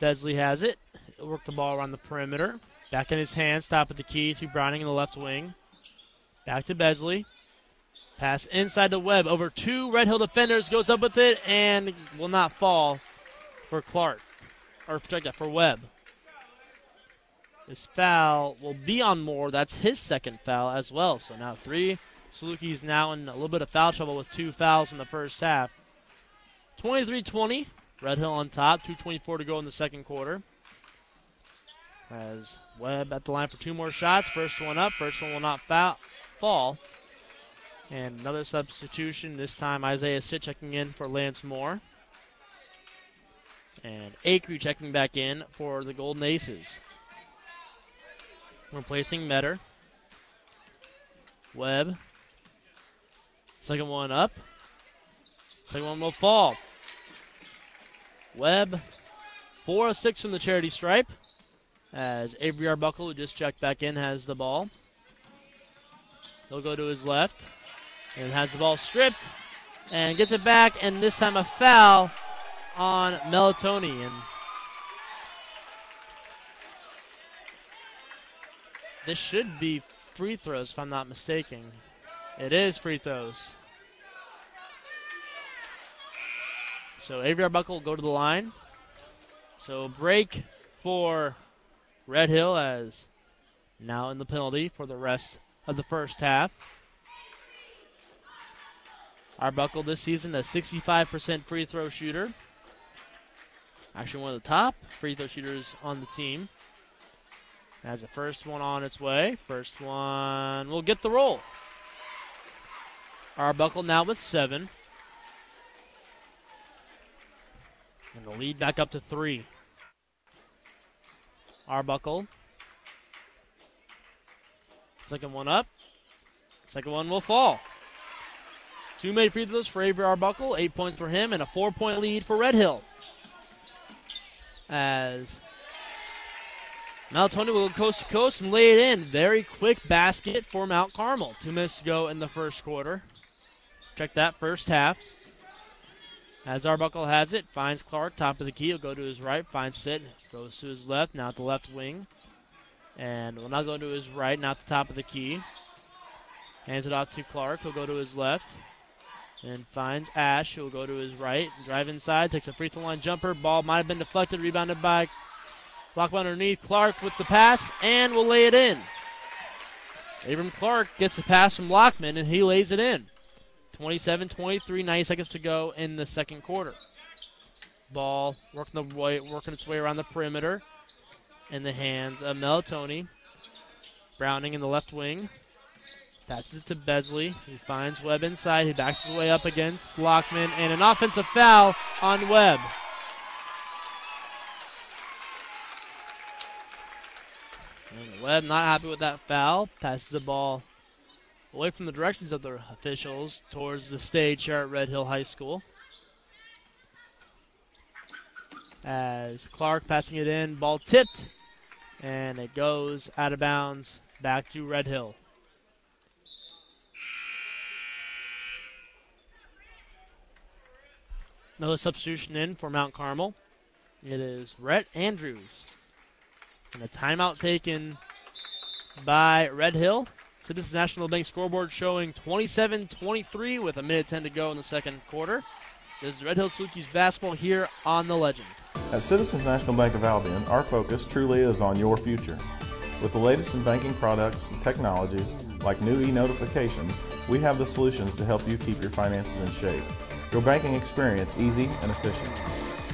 Speaker 2: Besley has it. He'll work the ball around the perimeter. Back in his hands, top of the key to Browning in the left wing. Back to Besley. Pass inside the web over two Red Hill defenders, goes up with it and will not fall for Clark. Or check that for Webb. This foul will be on Moore. That's his second foul as well. So now three. Salukis now in a little bit of foul trouble with two fouls in the first half. 23 20. Red Hill on top. 2.24 to go in the second quarter. As Webb at the line for two more shots. First one up. First one will not foul, fall. And another substitution, this time Isaiah Stitt checking in for Lance Moore. And Acree checking back in for the Golden Aces. Replacing Metter. Webb. Second one up. Second one will fall. Webb, 4 of 6 from the charity stripe. As Avery Arbuckle, who just checked back in, has the ball. He'll go to his left. And has the ball stripped and gets it back, and this time a foul on Melitoni. And this should be free throws, if I'm not mistaken. It is free throws. So Avery Arbuckle will go to the line. So break for Red Hill as now in the penalty for the rest of the first half. Arbuckle this season a 65% free throw shooter. Actually, one of the top free throw shooters on the team. Has the first one on its way. First one will get the roll. Arbuckle now with seven. And the lead back up to three. Arbuckle. Second one up. Second one will fall. Two made free throws for Avery Arbuckle, eight points for him, and a four point lead for Red Hill. As Mount will go coast to coast and lay it in. Very quick basket for Mount Carmel. Two minutes to go in the first quarter. Check that first half. As Arbuckle has it, finds Clark, top of the key. He'll go to his right, finds Stitt, goes to his left, now at the left wing. And will now go to his right, now at the top of the key. Hands it off to Clark, he'll go to his left. And finds Ash, who'll go to his right, drive inside, takes a free throw line jumper. Ball might have been deflected, rebounded by Lockman underneath. Clark with the pass, and will lay it in. Abram Clark gets the pass from Lockman, and he lays it in. 27 23, 90 seconds to go in the second quarter. Ball working, the way, working its way around the perimeter in the hands of Meltoni. Browning in the left wing. Passes it to Besley. He finds Webb inside. He backs his way up against Lockman, and an offensive foul on Webb. And Webb not happy with that foul. Passes the ball away from the directions of the officials towards the stage here at Red Hill High School. As Clark passing it in, ball tipped, and it goes out of bounds back to Red Hill. Another substitution in for Mount Carmel. It is Rhett Andrews. And a timeout taken by Red Hill. Citizens National Bank scoreboard showing 27 23 with a minute 10 to go in the second quarter. This is Red Hill Salukis basketball here on The Legend.
Speaker 15: At Citizens National Bank of Albion, our focus truly is on your future. With the latest in banking products and technologies, like new e notifications, we have the solutions to help you keep your finances in shape. Your banking experience easy and efficient.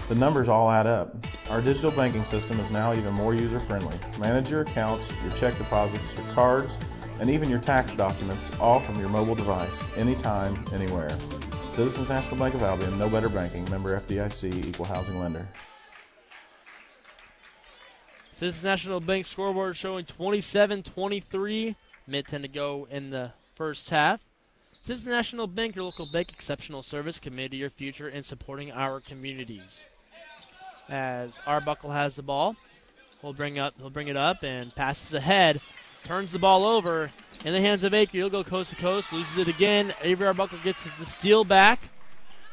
Speaker 15: The numbers all add up. Our digital banking system is now even more user friendly. Manage your accounts, your check deposits, your cards, and even your tax documents, all from your mobile device, anytime, anywhere. Citizens National Bank of Albion, no better banking, member FDIC, equal housing lender.
Speaker 2: Citizens National Bank scoreboard showing 27 23, mid 10 to go in the first half. Citizens National Bank, your local bank exceptional service, committed to your future in supporting our communities. As Arbuckle has the ball, he'll bring up, he'll bring it up and passes ahead turns the ball over in the hands of Baker. He'll go coast to coast, loses it again. Avery Arbuckle gets the steal back.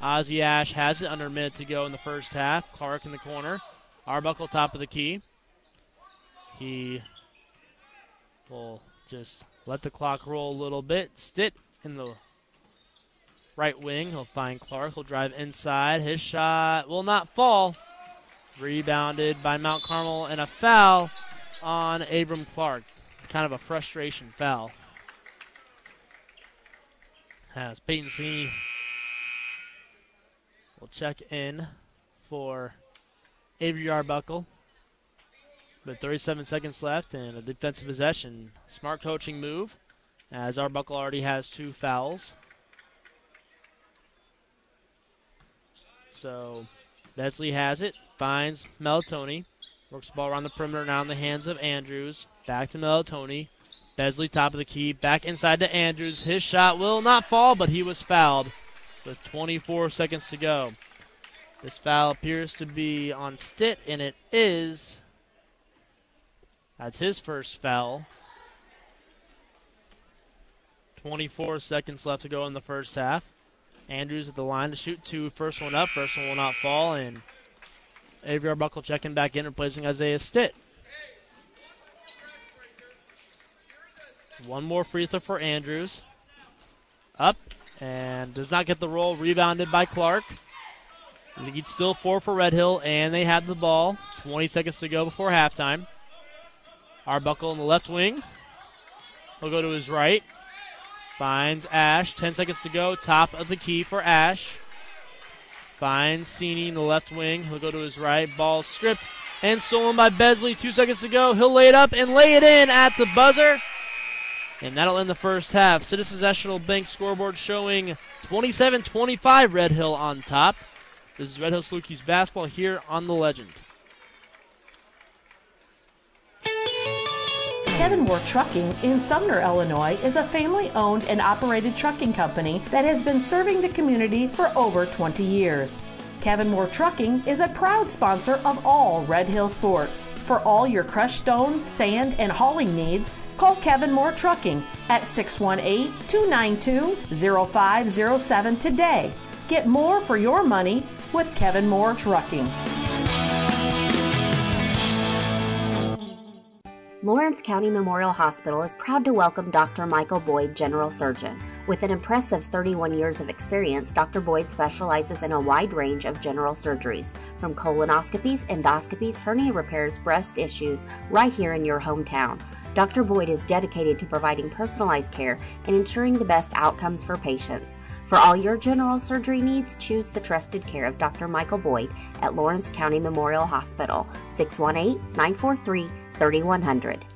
Speaker 2: Ozzy Ash has it under a minute to go in the first half. Clark in the corner. Arbuckle top of the key. He will just let the clock roll a little bit. Stitt in the right wing. He'll find Clark. He'll drive inside. His shot will not fall. Rebounded by Mount Carmel and a foul on Abram Clark kind of a frustration foul. As Peyton C will check in for Avery Arbuckle. With 37 seconds left and a defensive possession. Smart coaching move as Arbuckle already has two fouls. So Besley has it, finds Meltoni, works the ball around the perimeter now in the hands of Andrews. Back to Meltoni. Besley, top of the key. Back inside to Andrews. His shot will not fall, but he was fouled with 24 seconds to go. This foul appears to be on Stitt, and it is. That's his first foul. 24 seconds left to go in the first half. Andrews at the line to shoot two. First one up. First one will not fall. And Avery Arbuckle checking back in, replacing Isaiah Stitt. One more free throw for Andrews. Up and does not get the roll. Rebounded by Clark. Lead still four for Red Hill, and they have the ball. 20 seconds to go before halftime. Arbuckle in the left wing. He'll go to his right. Finds Ash. 10 seconds to go. Top of the key for Ash. Finds Sini in the left wing. He'll go to his right. Ball stripped and stolen by Besley. Two seconds to go. He'll lay it up and lay it in at the buzzer. And that'll end the first half. Citizens National Bank scoreboard showing 27 25 Red Hill on top. This is Red Hill Salukis basketball here on the Legend.
Speaker 10: Kevin Moore Trucking in Sumner, Illinois is a family owned and operated trucking company that has been serving the community for over 20 years. Kevin Moore Trucking is a proud sponsor of all Red Hill sports. For all your crushed stone, sand, and hauling needs, call Kevin Moore Trucking at 618 292 0507 today. Get more for your money with Kevin Moore Trucking.
Speaker 5: Lawrence County Memorial Hospital is proud to welcome Dr. Michael Boyd, General Surgeon. With an impressive 31 years of experience, Dr. Boyd specializes in a wide range of general surgeries, from colonoscopies, endoscopies, hernia repairs, breast issues, right here in your hometown. Dr. Boyd is dedicated to providing personalized care and ensuring the best outcomes for patients. For all your general surgery needs, choose the trusted care of Dr. Michael Boyd at Lawrence County Memorial Hospital, 618 943 3100.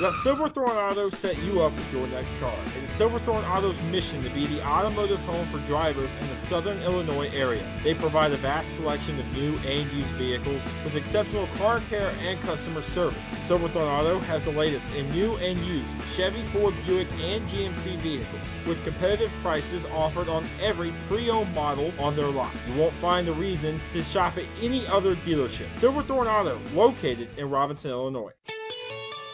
Speaker 6: Let Silverthorne Auto set you up with your next car. It is Silverthorne Auto's mission to be the automotive home for drivers in the southern Illinois area. They provide a vast selection of new and used vehicles with exceptional car care and customer service. Silverthorne Auto has the latest in new and used Chevy, Ford, Buick, and GMC vehicles with competitive prices offered on every pre-owned model on their lot. You won't find a reason to shop at any other dealership. Silverthorne Auto, located in Robinson, Illinois.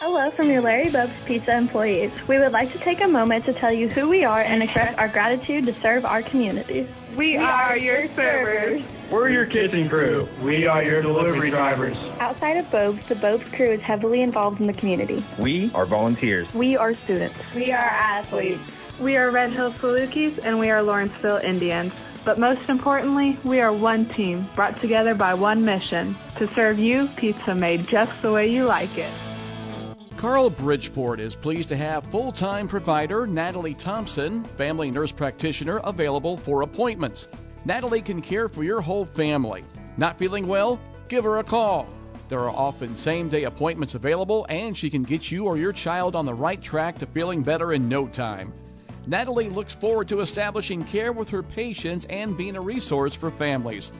Speaker 7: Hello from your Larry Bubs Pizza employees. We would like to take a moment to tell you who we are and express our gratitude to serve our community.
Speaker 8: We are your servers.
Speaker 9: We're your kitchen crew. We are your delivery drivers.
Speaker 7: Outside of Bobes, the Bobes crew is heavily involved in the community.
Speaker 16: We are volunteers.
Speaker 7: We are students.
Speaker 8: We are athletes.
Speaker 11: We are Red Hill Salukis and we are Lawrenceville Indians. But most importantly, we are one team brought together by one mission to serve you pizza made just the way you like it.
Speaker 1: Carle Bridgeport is pleased to have full time provider Natalie Thompson, family nurse practitioner, available for appointments. Natalie can care for your whole family. Not feeling well? Give her a call. There are often same day appointments available, and she can get you or your child on the right track to feeling better in no time. Natalie looks forward to establishing care with her patients and being a resource for families.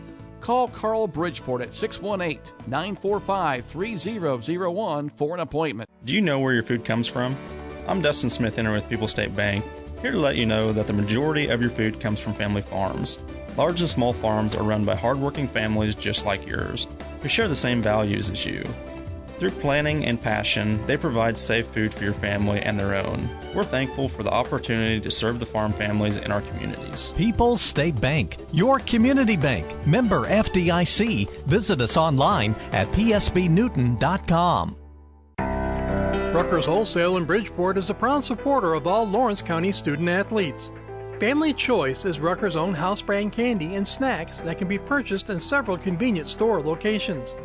Speaker 1: Call Carle Bridgeport at 618 945 3001 for an appointment.
Speaker 17: Do you know where your food comes from? I'm Dustin Smith, enter with People State Bank, here to let you know that the majority of your food comes from family farms. Large and small farms are run by hardworking families just like yours, who share the same values as you. Through planning and passion, they provide safe food for your family and their own. We're thankful for the opportunity to serve the farm families in our communities.
Speaker 18: People's State Bank, your community bank, member FDIC. Visit us online at psbnewton.com.
Speaker 12: Ruckers Wholesale in Bridgeport is a proud supporter of all Lawrence County student athletes. Family Choice is Ruckers' own house brand candy and snacks that can be purchased in several convenient store locations.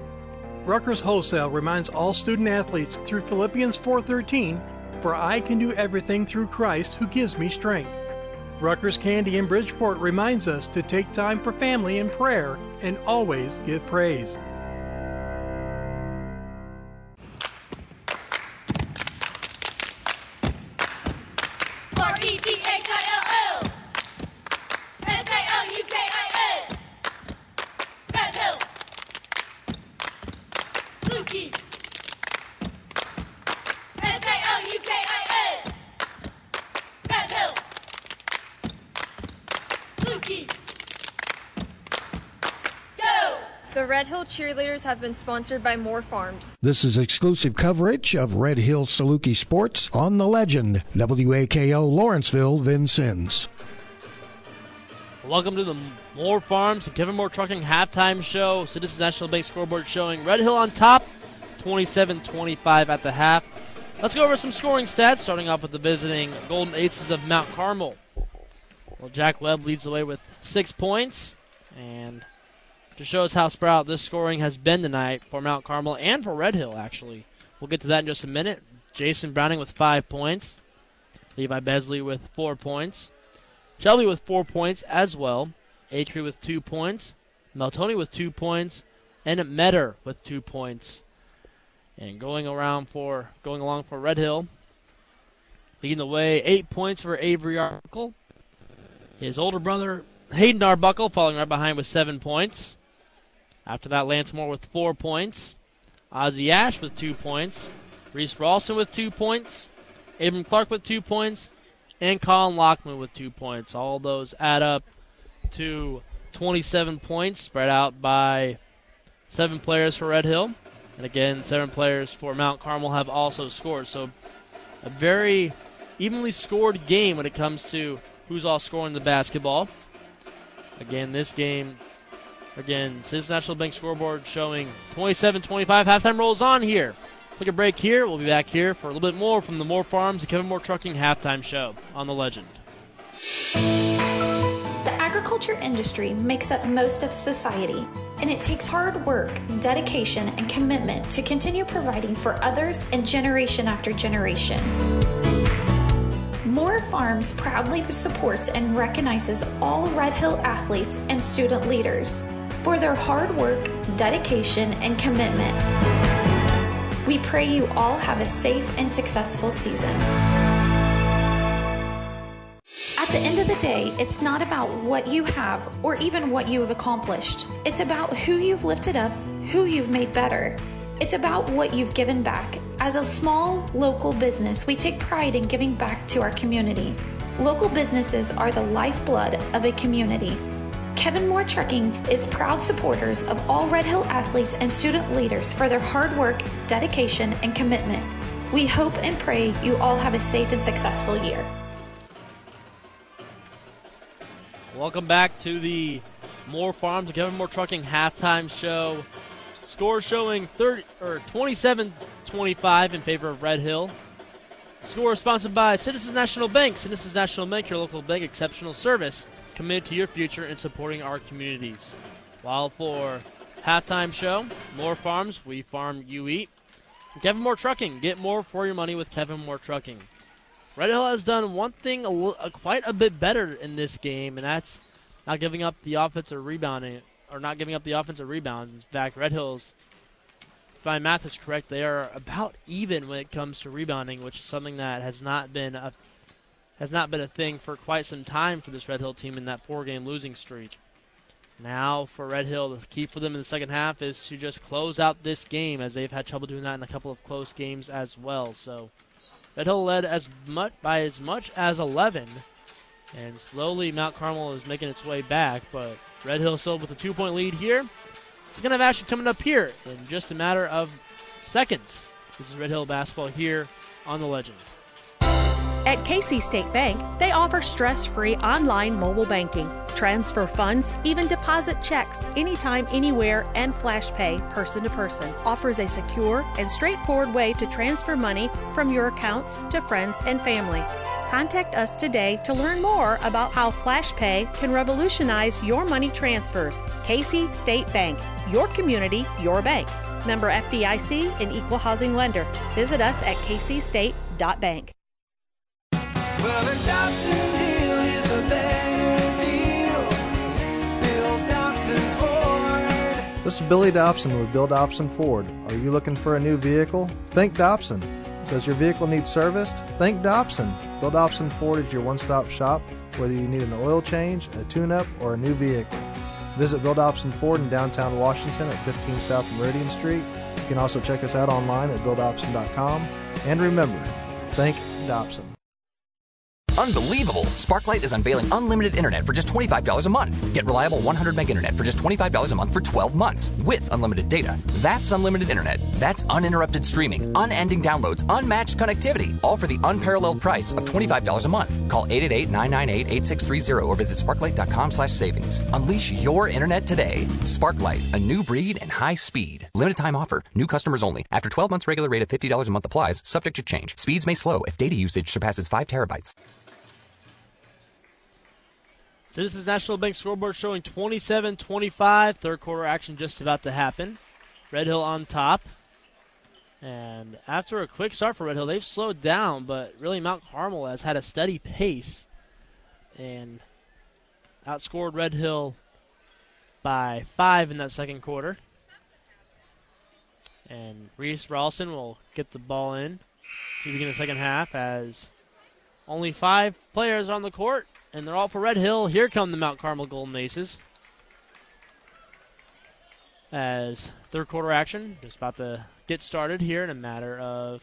Speaker 12: Ruckers Wholesale reminds all student athletes through Philippians 4:13, "For I can do everything through Christ who gives me strength." Ruckers Candy in Bridgeport reminds us to take time for family and prayer and always give praise.
Speaker 3: Cheerleaders have been sponsored by Moore Farms.
Speaker 19: This is exclusive coverage of Red Hill Saluki Sports on the Legend, WAKO Lawrenceville, Vincennes.
Speaker 2: Welcome to the Moore Farms and Kevin Moore Trucking halftime show. Citizens National Bank scoreboard showing Red Hill on top, 27 25 at the half. Let's go over some scoring stats, starting off with the visiting Golden Aces of Mount Carmel. Well, Jack Webb leads the way with six points, and to show us how sprout this scoring has been tonight for Mount Carmel and for Red Hill, actually. We'll get to that in just a minute. Jason Browning with five points. Levi Besley with four points. Shelby with four points as well. Acree with two points. Meltoni with two points. And Metter with two points. And going around for going along for Red Hill. Leading the way, eight points for Avery Arbuckle. His older brother, Hayden Arbuckle, following right behind with seven points. After that, Lance Moore with four points. Ozzy Ash with two points. Reese Ralston with two points. Abram Clark with two points. And Colin Lockman with two points. All those add up to 27 points, spread out by seven players for Red Hill. And again, seven players for Mount Carmel have also scored. So a very evenly scored game when it comes to who's all scoring the basketball. Again, this game, again, Citizens National Bank scoreboard showing 27 25. Halftime rolls on here. Take a break here. We'll be back here for a little bit more from the Moore Farms and Kevin Moore Trucking halftime show on The Legend.
Speaker 4: The agriculture industry makes up most of society, and it takes hard work, dedication, and commitment to continue providing for others and generation after generation. Moore Farms proudly supports and recognizes all Red Hill athletes and student leaders for their hard work, dedication, and commitment. We pray you all have a safe and successful season. At the end of the day, it's not about what you have or even what you have accomplished. It's about who you've lifted up, who you've made better. It's about what you've given back. As a small local business, we take pride in giving back to our community. Local businesses are the lifeblood of a community. Kevin Moore Trucking is proud supporters of all Red Hill athletes and student leaders for their hard work, dedication, and commitment. We hope and pray you all have a safe and successful year.
Speaker 2: Welcome back to the Moore Farms Kevin Moore Trucking halftime show. Score showing 30 or 27-25 in favor of Red Hill. Score sponsored by Citizens National Bank. Citizens National Bank, your local bank, exceptional service, committed to your future and supporting our communities. While for halftime show, more Farms, we farm, you eat. Kevin Moore Trucking, get more for your money with Kevin Moore Trucking. Red Hill has done one thing quite a bit better in this game, and that's not giving up the offensive rebounding or not giving up the offensive rebounds. In fact, Red Hills, if my math is correct, they are about even when it comes to rebounding, which is something that has not been a has not been a thing for quite some time for this Red Hill team in that four-game losing streak. Now for Red Hill, the key for them in the second half is to just close out this game, as they've had trouble doing that in a couple of close games as well. So. Red Hill led as much by as much as 11, and slowly Mount Carmel is making its way back. But Red Hill still with a two-point lead here. It's going to have action coming up here in just a matter of seconds. This is Red Hill basketball here on the Legend.
Speaker 10: At Casey State Bank, they offer stress free online mobile banking, transfer funds, even deposit checks anytime, anywhere, and flash pay person to person. Offers a secure and straightforward way to transfer money from your accounts to friends and family. Contact us today to learn more about how FlashPay can revolutionize your money transfers. Casey State Bank, your community, your bank. Member FDIC and equal housing lender. Visit us at kcstate.bank.
Speaker 13: This is Billy Dobson with Bill Dobson Ford. Are you looking for a new vehicle? Think Dobson. Does your vehicle need serviced? Think Dobson. Bill Dobson Ford is your one stop shop, whether you need an oil change, a tune up, or a new vehicle. Visit Bill Dobson Ford in downtown Washington at 15 South Meridian Street. You can also check us out online at BillDobson.com. And remember, think Dobson.
Speaker 14: Unbelievable! Sparklight is unveiling unlimited internet for just $25 a month. Get reliable 100 meg internet for just $25 a month for 12 months with unlimited data. That's unlimited internet. That's uninterrupted streaming, unending downloads, unmatched connectivity, all for the unparalleled price of $25 a month. Call 888-998-8630 or visit sparklight.com slash savings. Unleash your internet today. Sparklight, a new breed and high speed. Limited time offer. New customers only. After 12 months regular rate of $50 a month applies, subject to change. Speeds may slow if data usage surpasses 5 terabytes.
Speaker 2: Citizens National Bank scoreboard showing 27 25. Third quarter action just about to happen. Red Hill on top. And after a quick start for Red Hill, they've slowed down, but really Mount Carmel has had a steady pace and outscored Red Hill by five in that second quarter. And Reese Ralston will get the ball in to begin the second half as only five players on the court, and they're all for Red Hill. Here come the Mount Carmel Golden Aces. As third quarter action just about to get started here in a matter of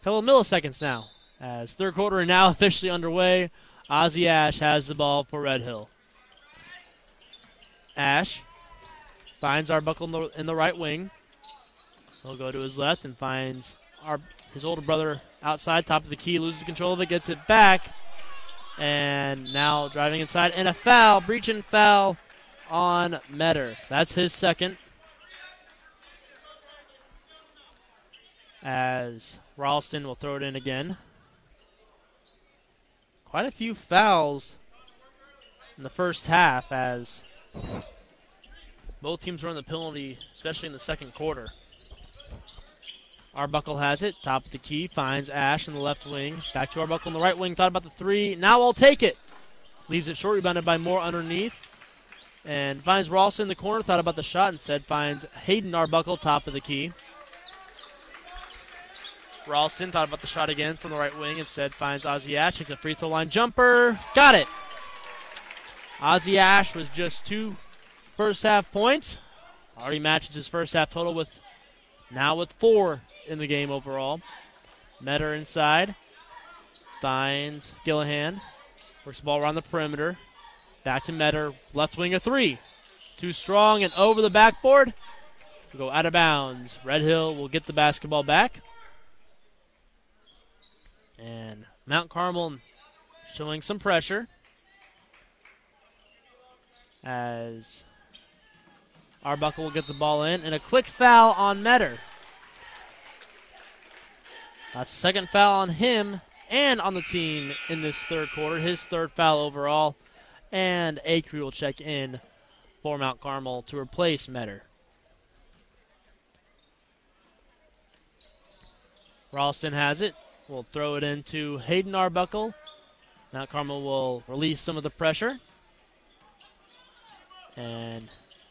Speaker 2: a couple of milliseconds now. As third quarter now officially underway, Ozzy Ash has the ball for Red Hill. Ash finds Arbuckle in the, in the right wing. He'll go to his left and finds our, his older brother outside, top of the key, loses control of it, gets it back, and now driving inside, and a foul, breach and foul on Metter. That's his second. As Ralston will throw it in again. Quite a few fouls in the first half as both teams were the penalty, especially in the second quarter. Arbuckle has it, top of the key, finds Ash in the left wing. Back to Arbuckle in the right wing, thought about the three. Now I'll take it. Leaves it short, rebounded by Moore underneath. And finds Ralston in the corner, thought about the shot, instead finds Hayden Arbuckle, top of the key. Ralston thought about the shot again from the right wing, instead finds Ozzy Ash, takes a free throw line jumper. Got it! Ozzy Ash was just two first half points. Already matches his first half total with now with four in the game overall. Metter inside. Finds Gillihan. Works the ball around the perimeter. Back to Metter. Left wing a three. Too strong and over the backboard. Go out of bounds. Red Hill will get the basketball back. And Mount Carmel showing some pressure. As Arbuckle will get the ball in. And a quick foul on Metter. That's the second foul on him and on the team in this third quarter. His third foul overall. And Acree will check in for Mount Carmel to replace Metter. Ralston has it. We'll throw it into Hayden Arbuckle. Mount Carmel will release some of the pressure. And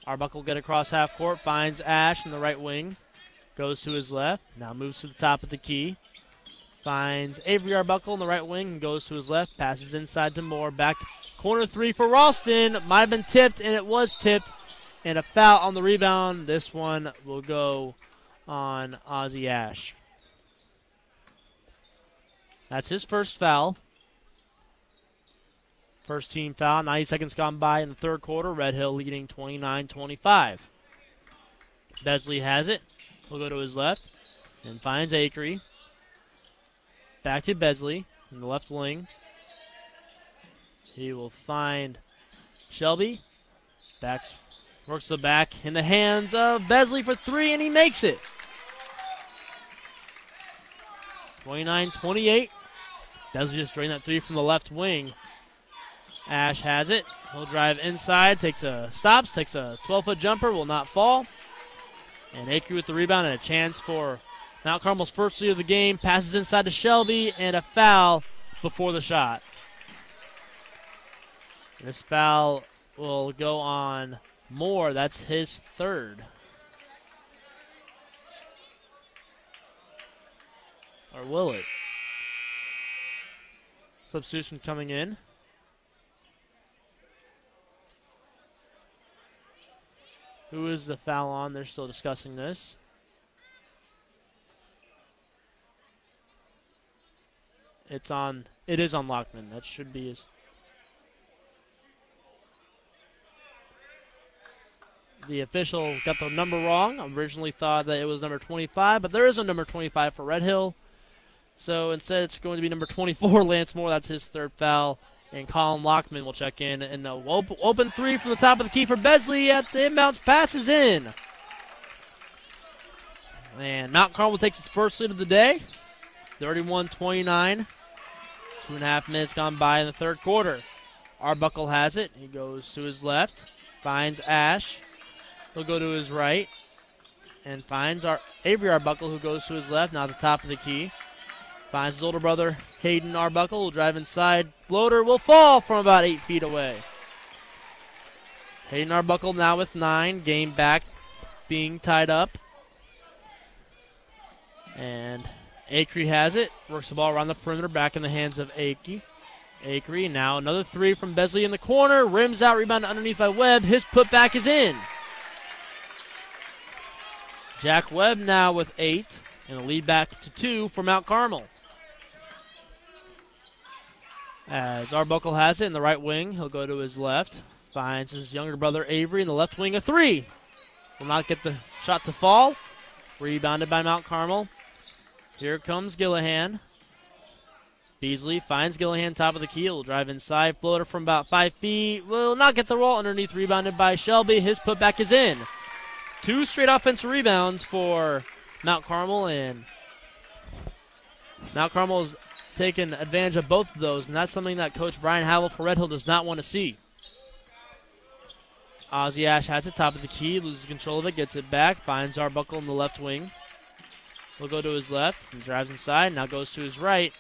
Speaker 2: Arbuckle get across half court, finds Ash in the right wing, goes to his left, now moves to the top of the key, finds Avery Arbuckle in the right wing and goes to his left, passes inside to Moore, back corner three for Ralston, might have been tipped, and it was tipped, and a foul on the rebound. This one will go on Ozzy Ash. That's his first foul. First team foul. 90 seconds gone by in the third quarter. Red Hill leading 29 25. Besley has it. He'll go to his left and finds Acree. Back to Besley in the left wing. He will find Shelby. Backs, works the back in the hands of Besley for three, and he makes it. 29 28. Besley just drained that three from the left wing. Ash has it. He'll drive inside, takes a stops, takes a 12 foot jumper, will not fall. And Acree with the rebound and a chance for Mount Carmel's first lead of the game. Passes inside to Shelby and a foul before the shot. This foul will go on Moore. That's his third. Or will it? Substitution coming in. Who is the foul on? They're still discussing this. It's on. It is on Lockman. That should be his. The official got the number wrong. Originally thought that it was number 25, but there is a number 25 for Red Hill. So instead, it's going to be number 24, Lance Moore. That's his third foul. And Colin Lockman will check in. And the open, open three from the top of the key for Besley at the inbounds passes in. And Mount Carmel takes its first lead of the day 31 29. Two and a half minutes gone by in the third quarter. Arbuckle has it. He goes to his left, finds Ash. He'll go to his right, and finds our Avery Arbuckle, who goes to his left, now at the top of the key. Finds his older brother, Hayden Arbuckle, will drive inside. Floater will fall from about eight feet away. Hayden Arbuckle now with nine. Game back being tied up. And Acree has it. Works the ball around the perimeter, back in the hands of Acree. Acree now another three from Besley in the corner. Rims out, rebound underneath by Webb. His putback is in. Jack Webb now with eight, and a lead back to two for Mount Carmel. As Arbuckle has it in the right wing, he'll go to his left. Finds his younger brother Avery in the left wing, a three. Will not get the shot to fall. Rebounded by Mount Carmel. Here comes Gillihan. Besley finds Gillihan top of the key. Will drive inside. Floater from about five feet. Will not get the roll underneath. Rebounded by Shelby. His putback is in. Two straight offensive rebounds for Mount Carmel, and Mount Carmel's taken advantage of both of those, and that's something that Coach Brian Havel for Red Hill does not want to see. Ozzy Ash has it, top of the key, loses control of it, gets it back, finds Arbuckle in the left wing. Will go to his left and drives inside, now goes to his right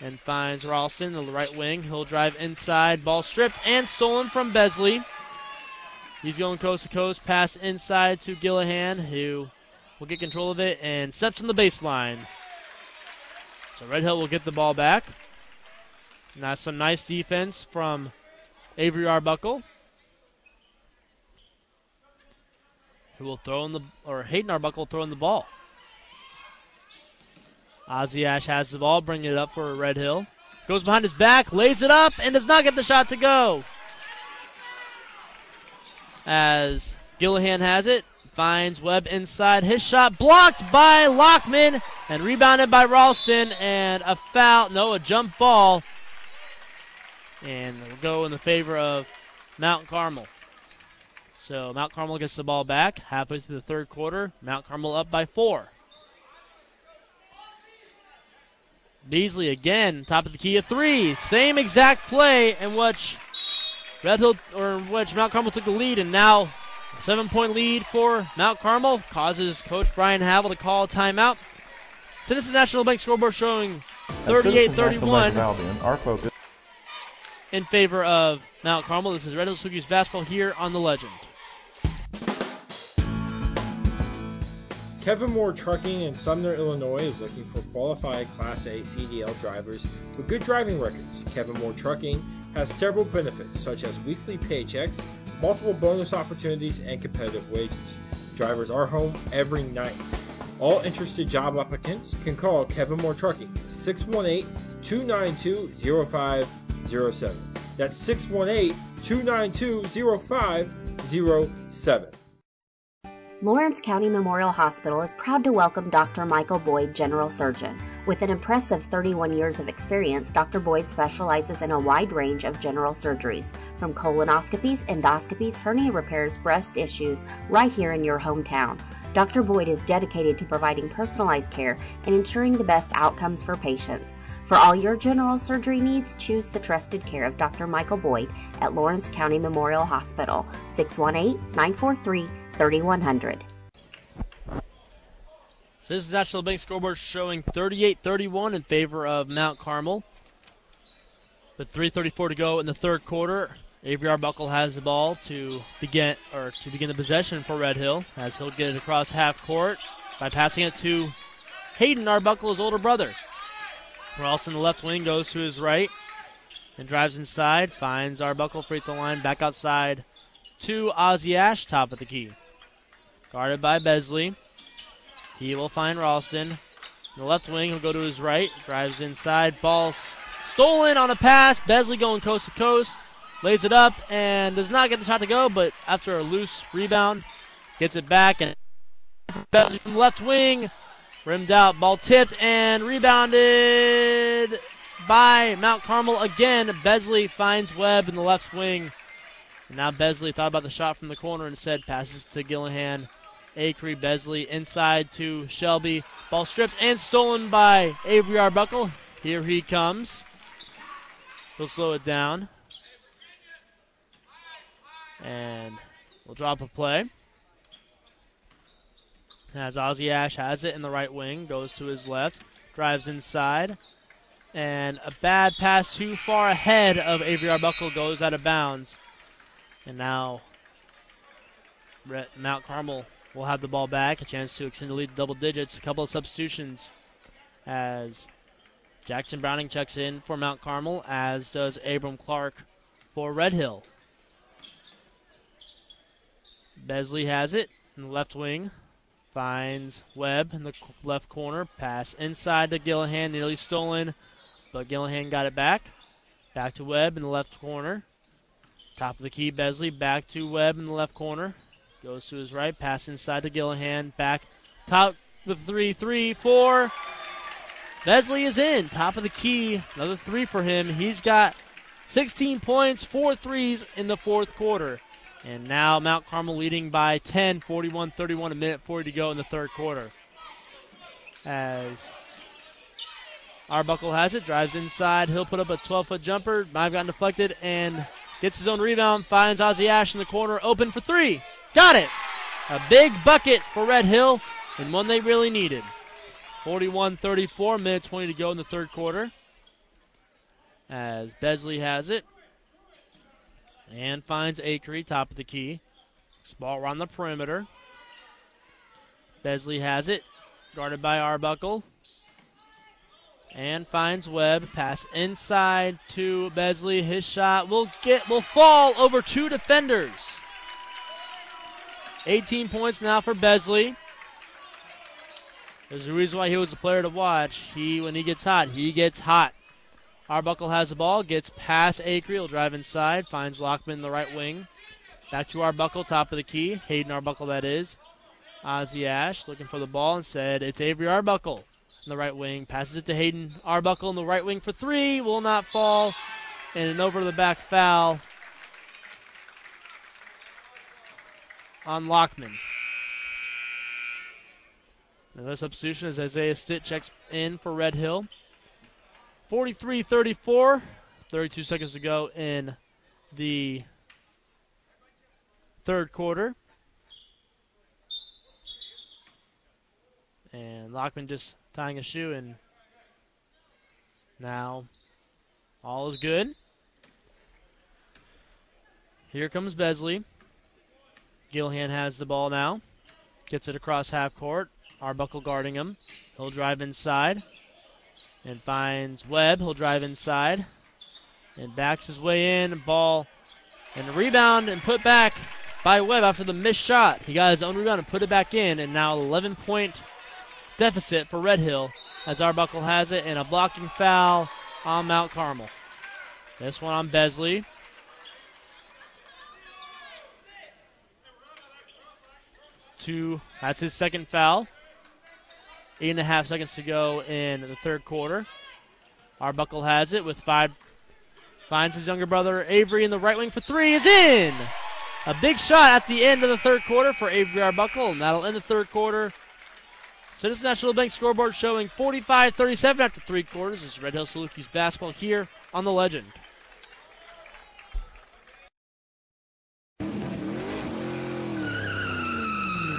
Speaker 2: and finds Ralston the right wing. He'll drive inside, ball stripped and stolen from Besley. He's going coast to coast, pass inside to Gillihan, who will get control of it and steps on the baseline. So Red Hill will get the ball back. Now some nice defense from Avery Arbuckle. Who will throw in the or Hayden Arbuckle throwing the ball. Ozzy Ash has the ball, bringing it up for Red Hill. Goes behind his back, lays it up, and does not get the shot to go as Gillihan has it. Finds Webb inside. His shot blocked by Lockman and rebounded by Ralston. And a foul, no, a jump ball. And will go in the favor of Mount Carmel. So Mount Carmel gets the ball back halfway through the third quarter. Mount Carmel up by four. Besley again, top of the key, a three. Same exact play in which Red Hill or which Mount Carmel took the lead, and now seven point lead for Mount Carmel causes Coach Brian Havel to call a timeout. Citizens National Bank scoreboard showing 38-31
Speaker 15: our focus
Speaker 2: in favor of Mount Carmel. This is Red Hill Salukis basketball here on the Legend.
Speaker 6: Kevin Moore Trucking in Sumner, Illinois is looking for qualified Class A CDL drivers with good driving records. Kevin Moore Trucking has several benefits such as weekly paychecks, multiple bonus opportunities, and competitive wages. Drivers are home every night. All interested job applicants can call Kevin Moore Trucking 618 292 0507. That's 618 292 0507.
Speaker 5: Lawrence County Memorial Hospital is proud to welcome Dr. Michael Boyd, General Surgeon. With an impressive 31 years of experience, Dr. Boyd specializes in a wide range of general surgeries, from colonoscopies, endoscopies, hernia repairs, breast issues, right here in your hometown. Dr. Boyd is dedicated to providing personalized care and ensuring the best outcomes for patients. For all your general surgery needs, choose the trusted care of Dr. Michael Boyd at Lawrence County Memorial Hospital, 618 943 3100.
Speaker 2: Citizens National Bank scoreboard showing 38-31 in favor of Mount Carmel. With 3:34 to go in the third quarter, Avery Arbuckle has the ball to begin or to begin the possession for Red Hill, as he'll get it across half court by passing it to Hayden Arbuckle, his older brother. Ralston, the left wing, goes to his right and drives inside, finds Arbuckle free throw line, back outside to Ozzy Ash, top of the key. Guarded by Besley. He will find Ralston. In the left wing, he'll go to his right, drives inside, ball stolen on a pass. Besley going coast to coast, lays it up, and does not get the shot to go, but after a loose rebound, gets it back, and Besley from left wing, rimmed out, ball tipped, and rebounded by Mount Carmel again. Besley finds Webb in the left wing. And now Besley thought about the shot from the corner and said passes to Gillihan. Acree Besley inside to Shelby. Ball stripped and stolen by Avery Arbuckle. Here he comes. He'll slow it down. And we'll drop a play. As Ozzy Ash has it in the right wing, goes to his left, drives inside, and a bad pass too far ahead of Avery Arbuckle goes out of bounds. And now Mount Carmel will have the ball back, a chance to extend the lead to double digits. A couple of substitutions as Jackson Browning checks in for Mount Carmel, as does Abram Clark for Red Hill. Besley has it in the left wing. Finds Webb in the left corner. Pass inside to Gillihan, nearly stolen, but Gillihan got it back. Back to Webb in the left corner. Top of the key, Besley back to Webb in the left corner. Goes to his right, pass inside to Gillihan. Back, top with three, three, four. Besley is in, top of the key. Another three for him. He's got 16 points, four threes in the fourth quarter. And now Mount Carmel leading by 10, 41 31, a minute 40 to go in the third quarter. As Arbuckle has it, drives inside. He'll put up a 12 foot jumper. Might have gotten deflected and gets his own rebound. Finds Ozzy Ash in the corner, open for three. Got it! A big bucket for Red Hill and one they really needed. 41 34, minute 20 to go in the third quarter. As Besley has it and finds Acree, top of the key. Ball around the perimeter. Besley has it, guarded by Arbuckle. And finds Webb. Pass inside to Besley. His shot will get will fall over two defenders. 18 points now for Besley. There's a reason why he was a player to watch. He when he gets hot, he gets hot. Arbuckle has the ball, gets past Acree, will drive inside, finds Lockman in the right wing. Back to Arbuckle, top of the key. Hayden Arbuckle, that is. Ozzy Ash looking for the ball and said it's Avery Arbuckle in the right wing. Passes it to Hayden Arbuckle in the right wing for three. Will not fall. And an over the back foul on Lockman. Another substitution as Isaiah Stitt checks in for Red Hill. 43 34. 32 seconds to go in the third quarter. And Lockman just tying a shoe, and now all is good. Here comes Besley. Gillihan has the ball now. Gets it across half court. Arbuckle guarding him. He'll drive inside and finds Webb. He'll drive inside and backs his way in. Ball and rebound and put back by Webb after the missed shot. He got his own rebound and put it back in, and now 11 point deficit for Red Hill as Arbuckle has it, and a blocking foul on Mount Carmel. This one on Besley. Two, that's his second foul. Eight and a half seconds to go in the third quarter. Arbuckle has it with five. Finds his younger brother Avery in the right wing for three. Is in. A big shot at the end of the third quarter for Avery Arbuckle, and that'll end the third quarter. Citizens National Bank scoreboard showing 45 37 after three quarters. This is Red Hill Salukis basketball here on the Legend.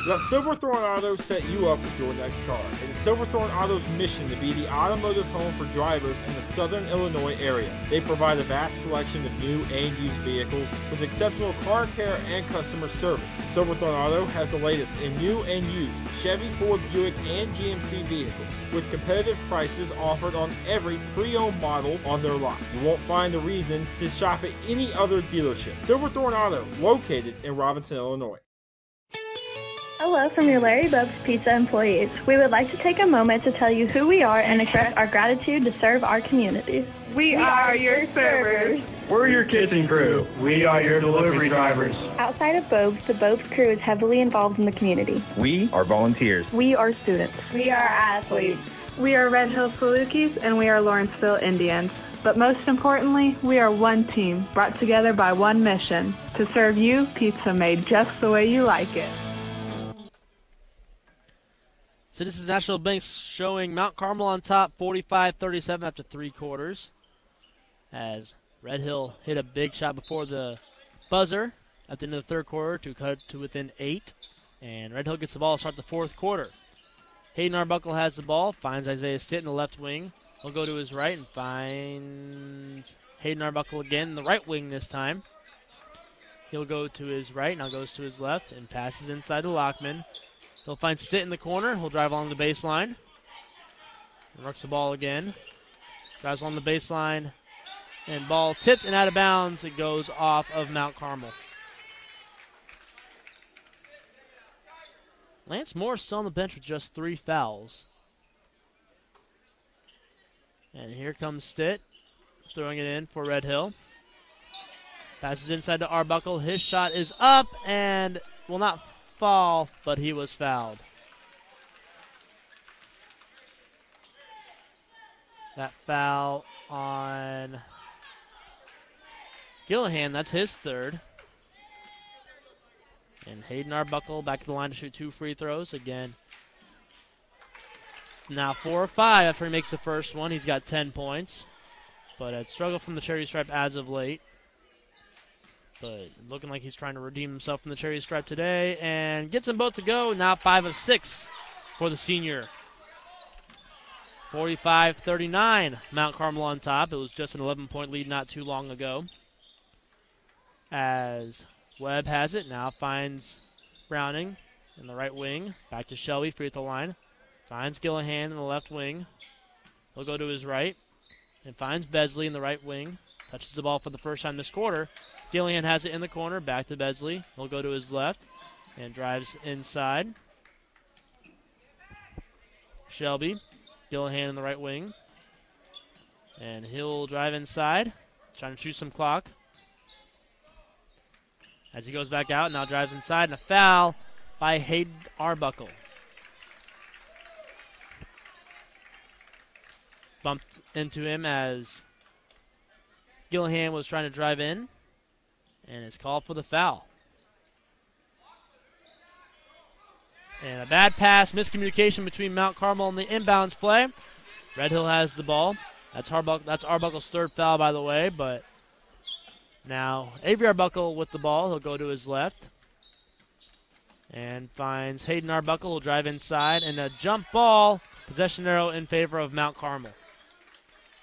Speaker 6: Let Silverthorne Auto set you up with your next car. It is Silverthorne Auto's mission to be the automotive home for drivers in the southern Illinois area. They provide a vast selection of new and used vehicles with exceptional car care and customer service. Silverthorne Auto has the latest in new and used Chevy, Ford, Buick, and GMC vehicles with competitive prices offered on every pre-owned model on their lot. You won't find a reason to shop at any other dealership. Silverthorne Auto, located in Robinson, Illinois.
Speaker 7: Hello from your Larry Bubs Pizza employees. We would like to take a moment to tell you who we are and express our gratitude to serve our community.
Speaker 8: We are your servers.
Speaker 9: We're your kitchen crew. We are your delivery drivers.
Speaker 7: Outside of Bobes, the Bobes crew is heavily involved in the community.
Speaker 16: We are volunteers.
Speaker 7: We are students.
Speaker 8: We are athletes.
Speaker 11: We are Red Hill Salukis and we are Lawrenceville Indians. But most importantly, we are one team, brought together by one mission to serve you pizza made just the way you like it.
Speaker 2: Citizens National Bank showing Mount Carmel on top 45 37 after three quarters. As Red Hill hit a big shot before the buzzer. at the end of the third quarter to cut to within eight. And Red Hill gets the ball to start the fourth quarter. Hayden Arbuckle has the ball, finds Isaiah Stitt in the left wing. He'll go to his right and finds Hayden Arbuckle again in the right wing this time. He'll go to his right, now goes to his left, and passes inside to Lockman. He'll find Stitt in the corner. He'll drive along the baseline. Rucks the ball again. Drives along the baseline. And ball tipped and out of bounds. It goes off of Mount Carmel. Lance Moore still on the bench with just three fouls. And here comes Stitt, throwing it in for Red Hill. Passes inside to Arbuckle. His shot is up and will not fall, but he was fouled. That foul on Gillihan, that's his third. And Hayden Arbuckle back to the line to shoot two free throws again. Now four or five after he makes the first one. He's got 10 points. But had struggled from the cherry stripe as of late. But looking like he's trying to redeem himself from the cherry stripe today and gets them both to go. Now five of six for the senior. 45 39. Mount Carmel on top. It was just an 11 point lead not too long ago. As Webb has it, now finds Browning in the right wing. Back to Shelby, free at the line. Finds Gillihan in the left wing. He'll go to his right and finds Besley in the right wing. Touches the ball for the first time this quarter. Gillihan has it in the corner. Back to Besley. He'll go to his left and drives inside. Shelby. Gillihan in the right wing. And he'll drive inside, trying to shoot some clock. As he goes back out, now drives inside, and a foul by Hayden Arbuckle. Bumped into him as Gillihan was trying to drive in, and it's called for the foul. And a bad pass, miscommunication between Mount Carmel and the inbounds play. Red Hill has the ball. That's Arbuckle, that's Arbuckle's third foul, by the way, but now Avery Arbuckle with the ball. He'll go to his left and finds Hayden Arbuckle. Will drive inside and a jump ball. Possession arrow in favor of Mount Carmel.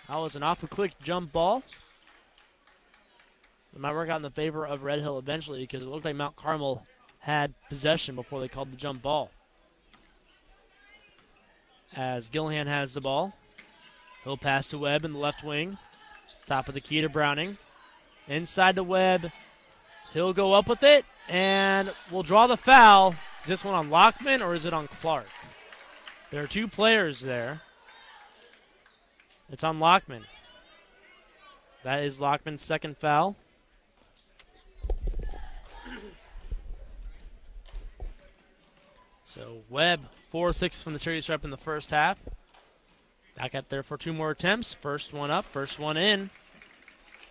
Speaker 2: That was an awful quick jump ball. It might work out in the favor of Red Hill eventually because it looked like Mount Carmel had possession before they called the jump ball. As Gillihan has the ball, he'll pass to Webb in the left wing. Top of the key to Browning. Inside the Webb. He'll go up with it and will draw the foul. Is this one on Lockman or is it on Clark? There are two players there. It's on Lockman. That is Lockman's second foul. So Webb, 4 6 from the cherry stripe in the first half. Back up there for two more attempts. First one up, first one in.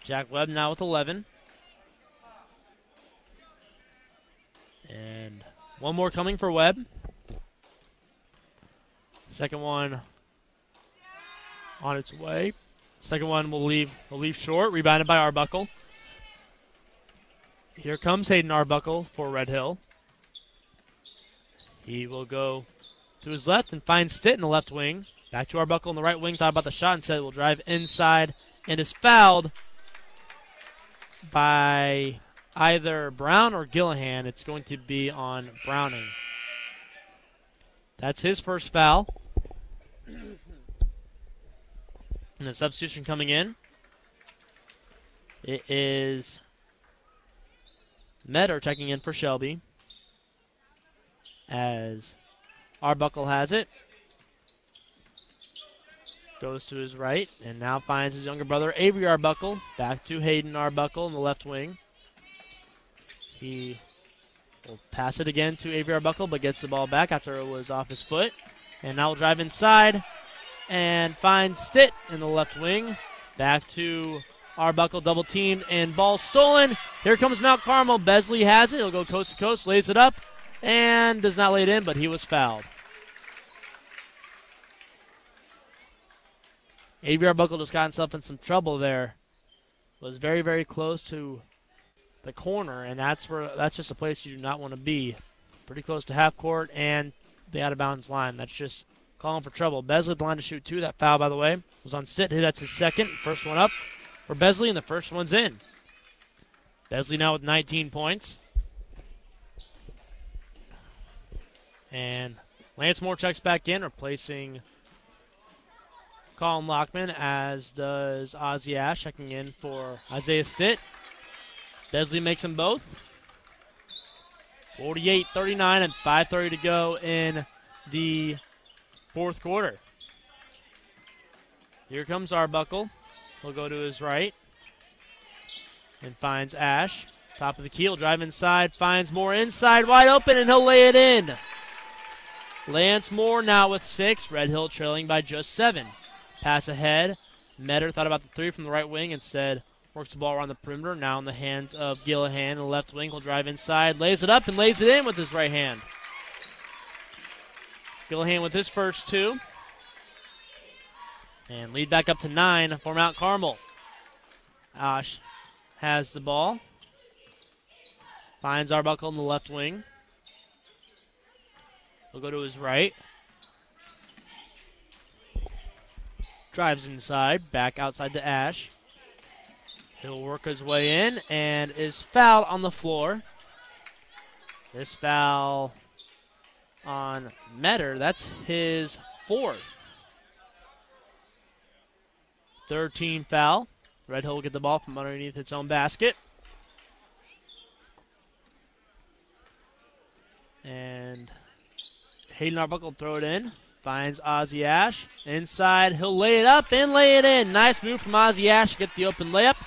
Speaker 2: Jack Webb now with 11. And one more coming for Webb. Second one on its way. Second one will leave will leave short, rebounded by Arbuckle. Here comes Hayden Arbuckle for Red Hill. He will go to his left and find Stitt in the left wing. Back to Arbuckle in the right wing. Thought about the shot and said it will drive inside and is fouled by either Brown or Gillihan. It's going to be on Browning. That's his first foul. And the substitution coming in. It is Metter checking in for Shelby. As Arbuckle has it. Goes to his right and now finds his younger brother Avery Arbuckle. Back to Hayden Arbuckle in the left wing. He will pass it again to Avery Arbuckle, but gets the ball back after it was off his foot. And now will drive inside and finds Stitt in the left wing. Back to Arbuckle, double teamed, and ball stolen. Here comes Mount Carmel. Besley has it. He'll go coast to coast, lays it up, and does not lay it in, but he was fouled. Avery Arbuckle just got himself in some trouble there. Was very, very close to the corner, and that's where that's just a place you do not want to be. Pretty close to half court and the out of bounds line. That's just calling for trouble. Besley the line to shoot two. That foul, by the way, was on Stitt. That's his second. First one up for Besley, and the first one's in. Besley now with 19 points. And Lance Moore checks back in, replacing Colin Lockman, as does Ozzy Ash, checking in for Isaiah Stitt. Besley makes them both. 48 39 and 5.30 to go in the fourth quarter. Here comes Arbuckle. He'll go to his right and finds Ash. Top of the keel, drive inside, finds Moore inside, wide open, and he'll lay it in. Lance Moore now with six. Red Hill trailing by just seven. Pass ahead. Metter thought about the three from the right wing. Instead, works the ball around the perimeter. Now in the hands of Gillahan. In the left wing. He'll drive inside, lays it up, and lays it in with his right hand. Gillahan with his first two. And lead back up to nine for Mount Carmel. Ash has the ball. Finds Arbuckle in the left wing. He'll go to his right. Drives inside, back outside to Ash. He'll work his way in and is fouled on the floor. This foul on Metter, that's his fourth. Third team foul. Red Hill will get the ball from underneath its own basket. And Hayden Arbuckle throw it in. Finds Ozzy Ash. Inside, he'll lay it up and lay it in. Nice move from Ozzy Ash to get the open layup.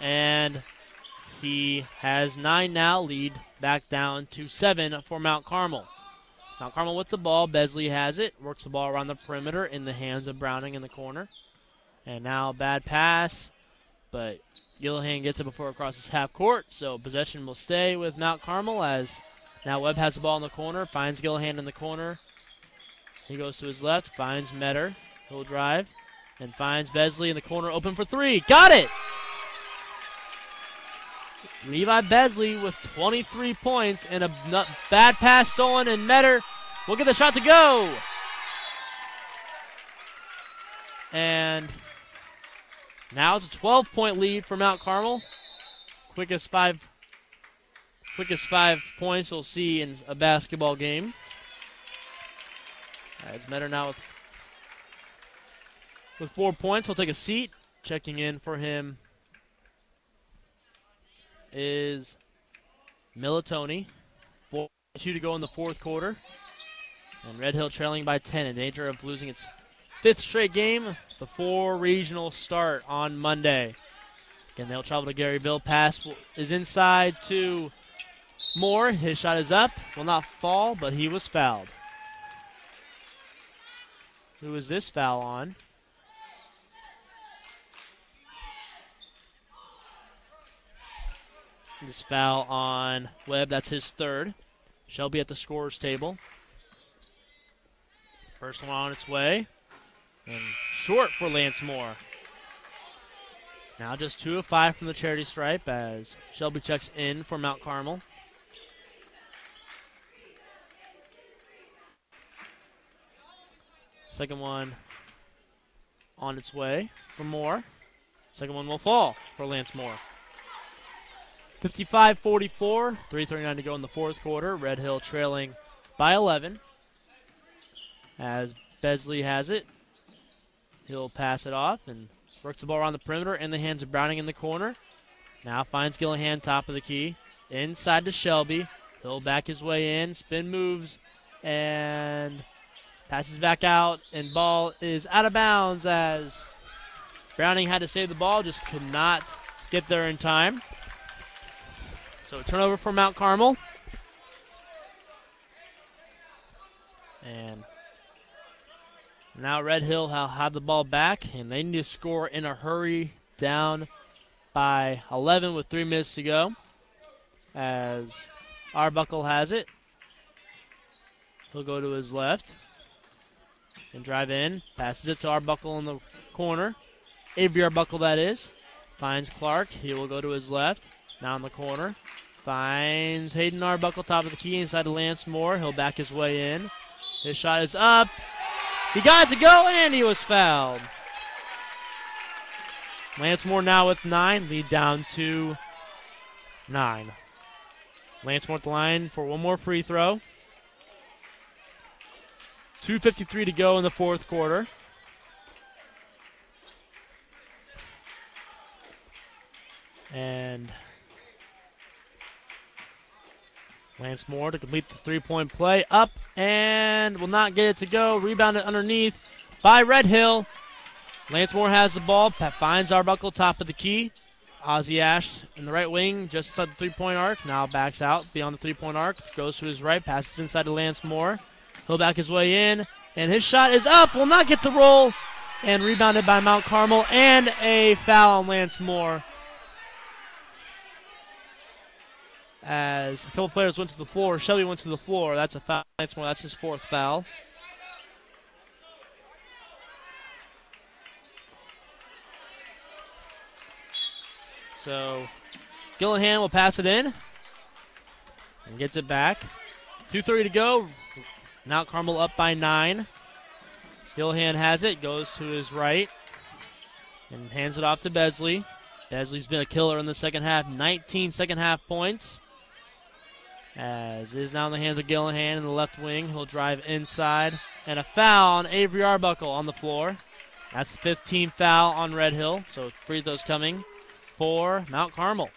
Speaker 2: And he has nine now, lead back down to seven for Mount Carmel. Mount Carmel with the ball. Besley has it. Works the ball around the perimeter in the hands of Browning in the corner. And now a bad pass, but Gillahan gets it before it crosses half court. So possession will stay with Mount Carmel as now Webb has the ball in the corner, finds Gillahan in the corner. He goes to his left, finds Metter. He'll drive and finds Besley in the corner, open for three. Got it! Levi Besley with 23 points and a bad pass stolen, and Metter will get the shot to go. And now it's a 12 point lead for Mount Carmel. Quickest five quickest five points you'll see in a basketball game. As Metter now with, with four points, he'll take a seat. Checking in for him is Militoni. Four two to go in the fourth quarter. And Red Hill trailing by 10 in danger of losing its fifth straight game before regional start on Monday. Again, they'll travel to Garyville. Pass is inside to Moore. His shot is up. Will not fall, but he was fouled. Who is this foul on? This foul on Webb. That's his third. Shelby at the scorer's table. First one on its way. And short for Lance Moore. Now just two of five from the charity stripe as Shelby checks in for Mount Carmel. Second one on its way for Moore. Second one will fall for Lance Moore. 55 44, 3.39 to go in the fourth quarter. Red Hill trailing by 11 as Besley has it. He'll pass it off and works the ball around the perimeter in the hands of Browning in the corner. Now finds Gillahan top of the key. Inside to Shelby. He'll back his way in, spin moves, and passes back out. And ball is out of bounds as Browning had to save the ball, just could not get there in time. So turnover for Mount Carmel. And now Red Hill will have the ball back, and they need to score in a hurry down by 11 with three minutes to go. As Arbuckle has it. He'll go to his left and drive in. Passes it to Arbuckle in the corner. Avery Arbuckle, that is. Finds Clark. He will go to his left. Now in the corner. Finds Hayden Arbuckle, top of the key, inside to Lance Moore. He'll back his way in. His shot is up. He got it to go, and he was fouled. Lance Moore now with nine, lead down to nine. Lance Moore at the line for one more free throw. 2.53 to go in the fourth quarter. And Lance Moore to complete the three point play. Up and will not get it to go. Rebounded underneath by Red Hill. Lance Moore has the ball. Finds Arbuckle top of the key. Ozzy Ash in the right wing, just inside the three point arc. Now backs out beyond the three point arc. Goes to his right, passes inside to Lance Moore. He'll back his way in. And his shot is up. Will not get the roll. And rebounded by Mount Carmel. And a foul on Lance Moore. as a couple players went to the floor. Shelby went to the floor. That's a foul. That's more. That's his fourth foul. So Gillihan will pass it in and gets it back. 2.30 to go. Mount Carmel up by nine. Gillihan has it, goes to his right, and hands it off to Besley. Besley's been a killer in the second half. 19 second half points. As is now in the hands of Gillihan in the left wing. He'll drive inside. And a foul on Avery Arbuckle on the floor. That's the 15th foul on Red Hill. So free throws coming for Mount Carmel.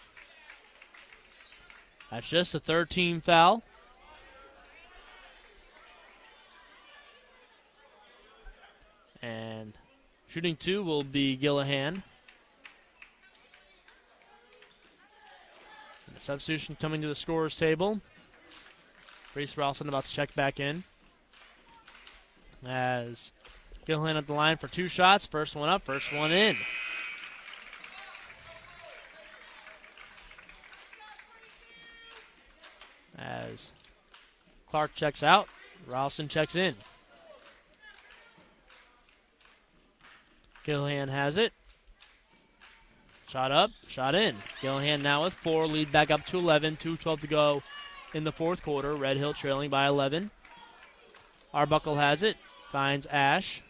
Speaker 2: That's just a 13 foul. And shooting two will be Gillihan. And the substitution coming to the scorer's table. Reese Ralston about to check back in. As Gillihan at the line for two shots. First one up, first one in. As Clark checks out, Ralston checks in. Gillihan has it. Shot up, shot in. Gillihan now with four, lead back up to 11, 2.12 to go in the fourth quarter. Red Hill trailing by 11. Arbuckle has it, finds Ash,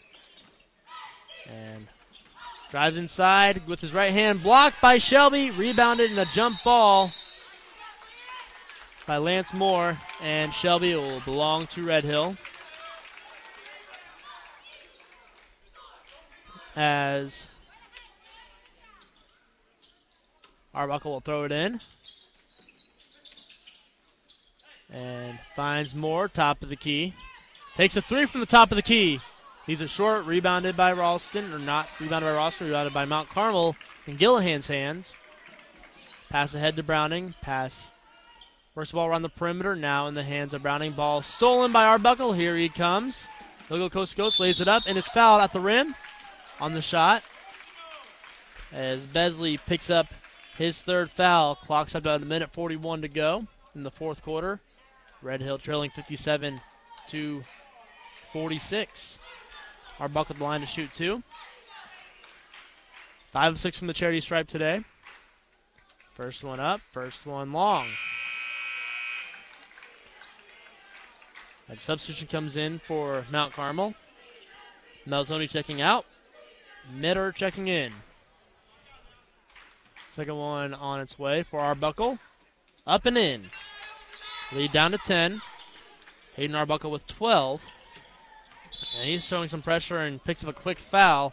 Speaker 2: and drives inside with his right hand, blocked by Shelby, rebounded in a jump ball by Lance Moore, and Shelby will belong to Red Hill. As Arbuckle will throw it in. And finds Moore, top of the key. Takes a three from the top of the key. He's a short, rebounded by Ralston, or not rebounded by Ralston, rebounded by Mount Carmel in Gillihan's hands. Pass ahead to Browning. Pass. First ball around the perimeter, now in the hands of Browning. Ball stolen by Arbuckle. Here he comes. He'll go coast to coast, lays it up, and is fouled at the rim on the shot. As Besley picks up his third foul. Clock's up to a minute 41 to go in the fourth quarter. Red Hill trailing 57 to 46. Arbuckle the line to shoot two. Five of six from the charity stripe today. First one up, first one long. And substitution comes in for Mount Carmel. Meltoni checking out. Metter checking in. Second one on its way for Arbuckle. Up and in. Lead down to 10. Hayden Arbuckle with 12. And he's showing some pressure and picks up a quick foul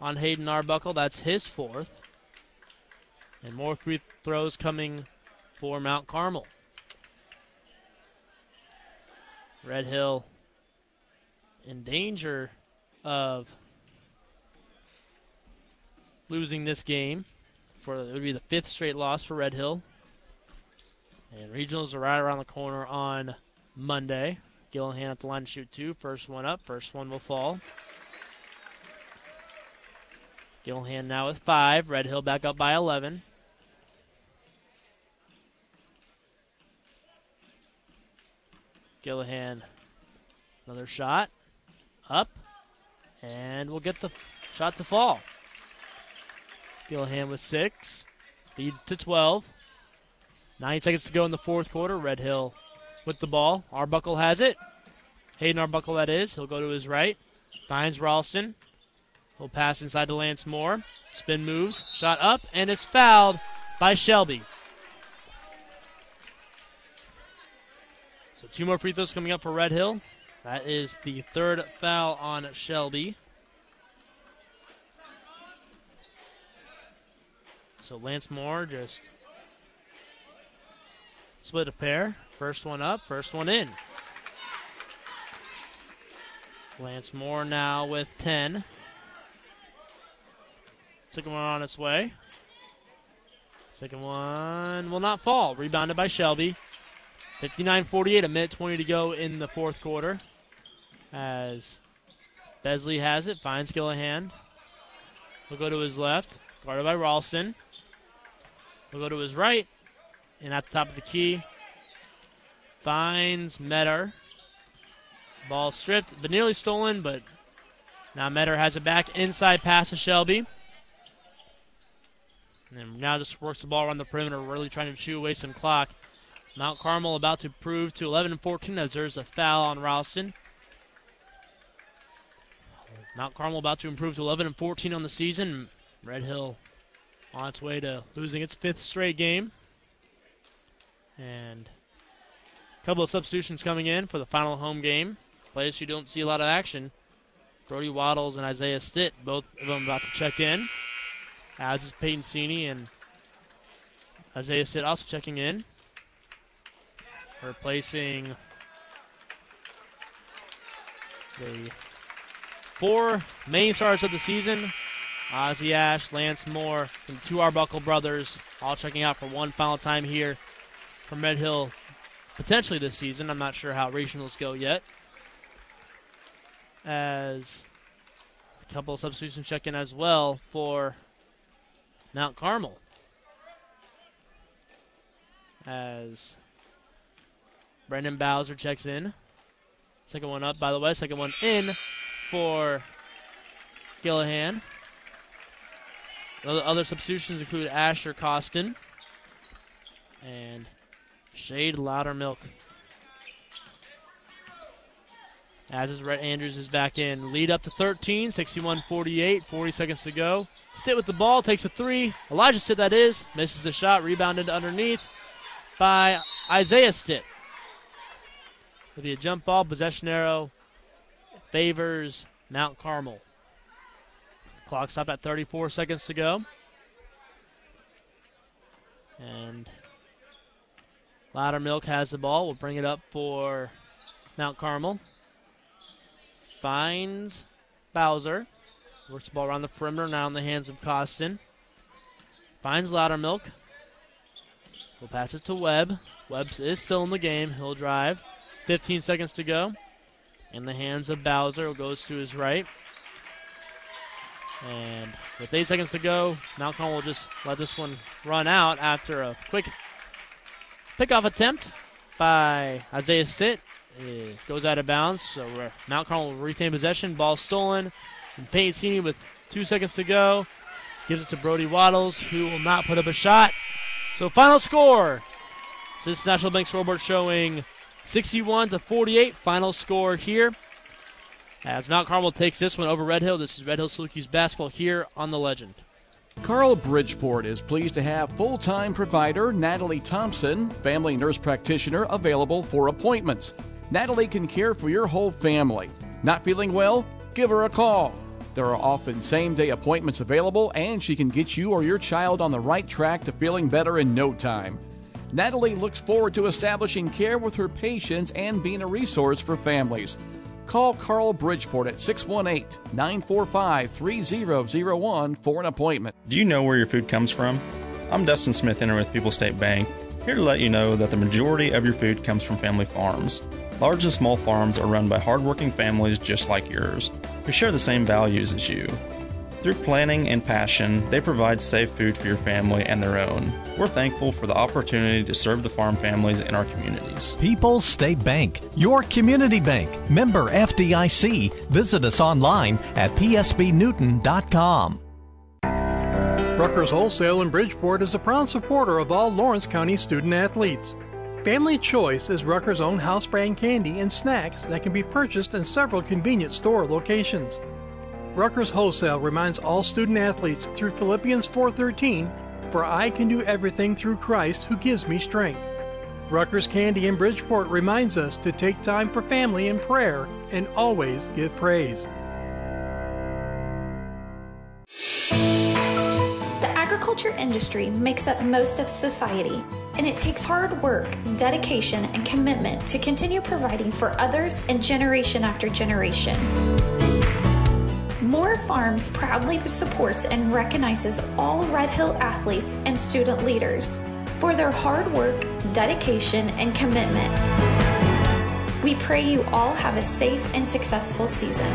Speaker 2: on Hayden Arbuckle. That's his fourth. And more free throws coming for Mount Carmel. Red Hill in danger of losing this game. For it would be the fifth straight loss for Red Hill. And regionals are right around the corner on Monday. Gillihan at the line to shoot two. First one up. First one will fall. Gillihan now with five. Red Hill back up by 11. Gillihan, another shot. Up. And we'll get the shot to fall. Gillihan with six. Lead to 12. Nine seconds to go in the fourth quarter. Red Hill with the ball. Arbuckle has it. Hayden Arbuckle, that is. He'll go to his right. Finds Ralston. He'll pass inside to Lance Moore. Spin moves. Shot up, and it's fouled by Shelby. So two more free throws coming up for Red Hill. That is the third foul on Shelby. So Lance Moore just split a pair. First one up, first one in. Lance Moore now with 10. Second one on its way. Second one will not fall. Rebounded by Shelby. 59 48, a minute 20 to go in the fourth quarter. As Besley has it, finds. Will go to his left, guarded by Ralston. Will go to his right, and at the top of the key, finds Metter. Ball stripped, but nearly stolen, but now Metter has it back inside pass to Shelby. And now just works the ball around the perimeter, really trying to chew away some clock. Mount Carmel about to prove to 11 and 14 as there's a foul on Ralston. Mount Carmel about to improve to 11 and 14 on the season. Red Hill on its way to losing its fifth straight game. And a couple of substitutions coming in for the final home game. Players you don't see a lot of action. Brody Waddles and Isaiah Stitt, both of them about to check in. As is Peyton Sini and Isaiah Stitt also checking in. Replacing the four main stars of the season Ozzy Ash, Lance Moore, and the two Arbuckle brothers all checking out for one final time here from Red Hill potentially this season. I'm not sure how regionals go yet. As a couple of substitutions check in as well for Mount Carmel. As Brendan Bowser checks in. Second one up, by the way. Second one in for Gillahan. Other substitutions include Asher Costin and Shade Loudermilk. As is Rhett Andrews is back in. Lead up to 13, 61 48, 40 seconds to go. Stitt with the ball, takes a three. Elijah Stitt, that is, misses the shot, rebounded underneath by Isaiah Stitt. With a jump ball, possession arrow favors Mount Carmel. Clock stopped at 34 seconds to go. And Loudermilk has the ball. We'll bring it up for Mount Carmel. Finds Bowser. Works the ball around the perimeter, now in the hands of Costin. Finds Loudermilk. We'll pass it to Webb. Webb is still in the game. He'll drive. 15 seconds to go. In the hands of Bowser. Goes to his right. And with eight seconds to go, Mount Carmel will just let this one run out after a quick pickoff attempt by Isaiah Stitt. It goes out of bounds, so Mount Carmel will retain possession. Ball stolen. And Payne Sini with two seconds to go gives it to Brody Waddles, who will not put up a shot. So final score. This National Bank scoreboard showing 61 to 48. Final score here. As Mount Carmel takes this one over Red Hill, this is Red Hill Salukis basketball here on the Legend.
Speaker 1: Carle Bridgeport is pleased to have full time provider Natalie Thompson, family nurse practitioner, available for appointments. Natalie can care for your whole family. Not feeling well? Give her a call. There are often same day appointments available, and she can get you or your child on the right track to feeling better in no time. Natalie looks forward to establishing care with her patients and being a resource for families. Call Carle Bridgeport at 618 945 3001 for an appointment.
Speaker 17: Do you know where your food comes from? I'm Dustin Smith, enter with People State Bank, here to let you know that the majority of your food comes from family farms. Large and small farms are run by hardworking families just like yours, who share the same values as you. Through planning and passion, they provide safe food for your family and their own. We're thankful for the opportunity to serve the farm families in our communities.
Speaker 18: People's State Bank, your community bank. Member FDIC. Visit us online at psbnewton.com.
Speaker 12: Ruckers Wholesale in Bridgeport is a proud supporter of all Lawrence County student athletes. Family Choice is Rucker's own house brand candy and snacks that can be purchased in several convenient store locations. Ruckers Wholesale reminds all student athletes through Philippians 4:13, "For I can do everything through Christ who gives me strength." Ruckers Candy in Bridgeport reminds us to take time for family and prayer and always give praise.
Speaker 4: The agriculture industry makes up most of society, and it takes hard work, dedication, and commitment to continue providing for others and generation after generation. Moore Farms proudly supports and recognizes all Red Hill athletes and student leaders for their hard work, dedication, and commitment. We pray you all have a safe and successful season.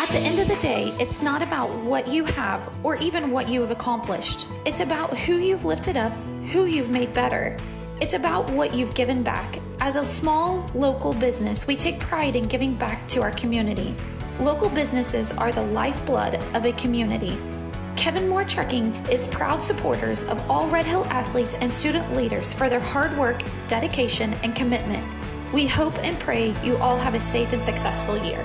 Speaker 4: At the end of the day, it's not about what you have or even what you have accomplished. It's about who you've lifted up, who you've made better. It's about what you've given back. As a small local business, we take pride in giving back to our community. Local businesses are the lifeblood of a community. Kevin Moore Trucking is proud supporters of all Red Hill athletes and student leaders for their hard work, dedication, and commitment. We hope and pray you all have a safe and successful year.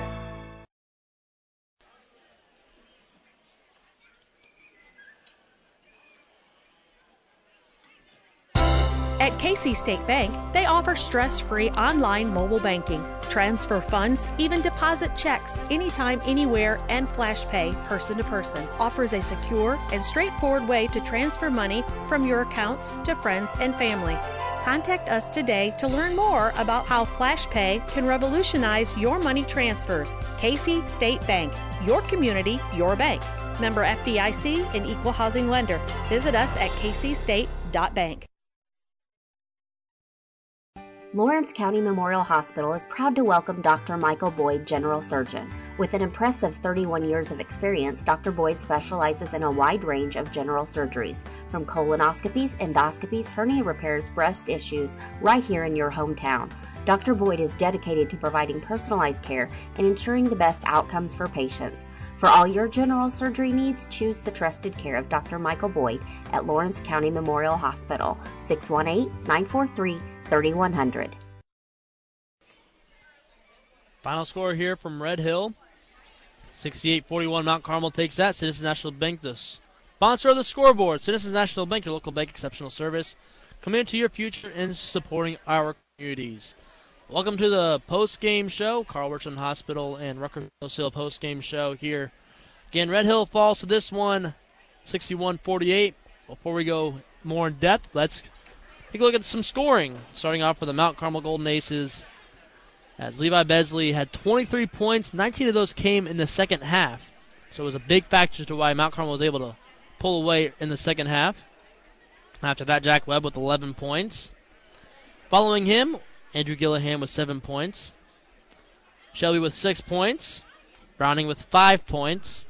Speaker 10: Casey State Bank, they offer stress free online mobile banking, transfer funds, even deposit checks anytime, anywhere, and flash pay person to person. Offers a secure and straightforward way to transfer money from your accounts to friends and family. Contact us today to learn more about how FlashPay can revolutionize your money transfers. Casey State Bank, your community, your bank. Member FDIC and equal housing lender. Visit us at caseystate.bank.
Speaker 5: Lawrence County Memorial Hospital is proud to welcome Dr. Michael Boyd, General Surgeon. With an impressive 31 years of experience, Dr. Boyd specializes in a wide range of general surgeries, from colonoscopies, endoscopies, hernia repairs, breast issues, right here in your hometown. Dr. Boyd is dedicated to providing personalized care and ensuring the best outcomes for patients. For all your general surgery needs, choose the trusted care of Dr. Michael Boyd at Lawrence County Memorial Hospital, 618 943 3100.
Speaker 2: Final score here from Red Hill. 68-41 Mount Carmel takes that. Citizens National Bank, the sponsor of the scoreboard. Citizens National Bank, your local bank, exceptional service. Committed to your future and supporting our communities. Welcome to the post-game show. Carle Richland Hospital and Ruckers Hill post-game show here. Again, Red Hill falls to this one, 61-48. Before we go more in depth, let's take a look at some scoring. Starting off with the Mount Carmel Golden Aces, as Levi Besley had 23 points. 19 of those came in the second half. So it was a big factor to why Mount Carmel was able to pull away in the second half. After that, Jack Webb with 11 points. Following him, Andrew Gillihan with 7 points. Shelby with 6 points. Browning with 5 points.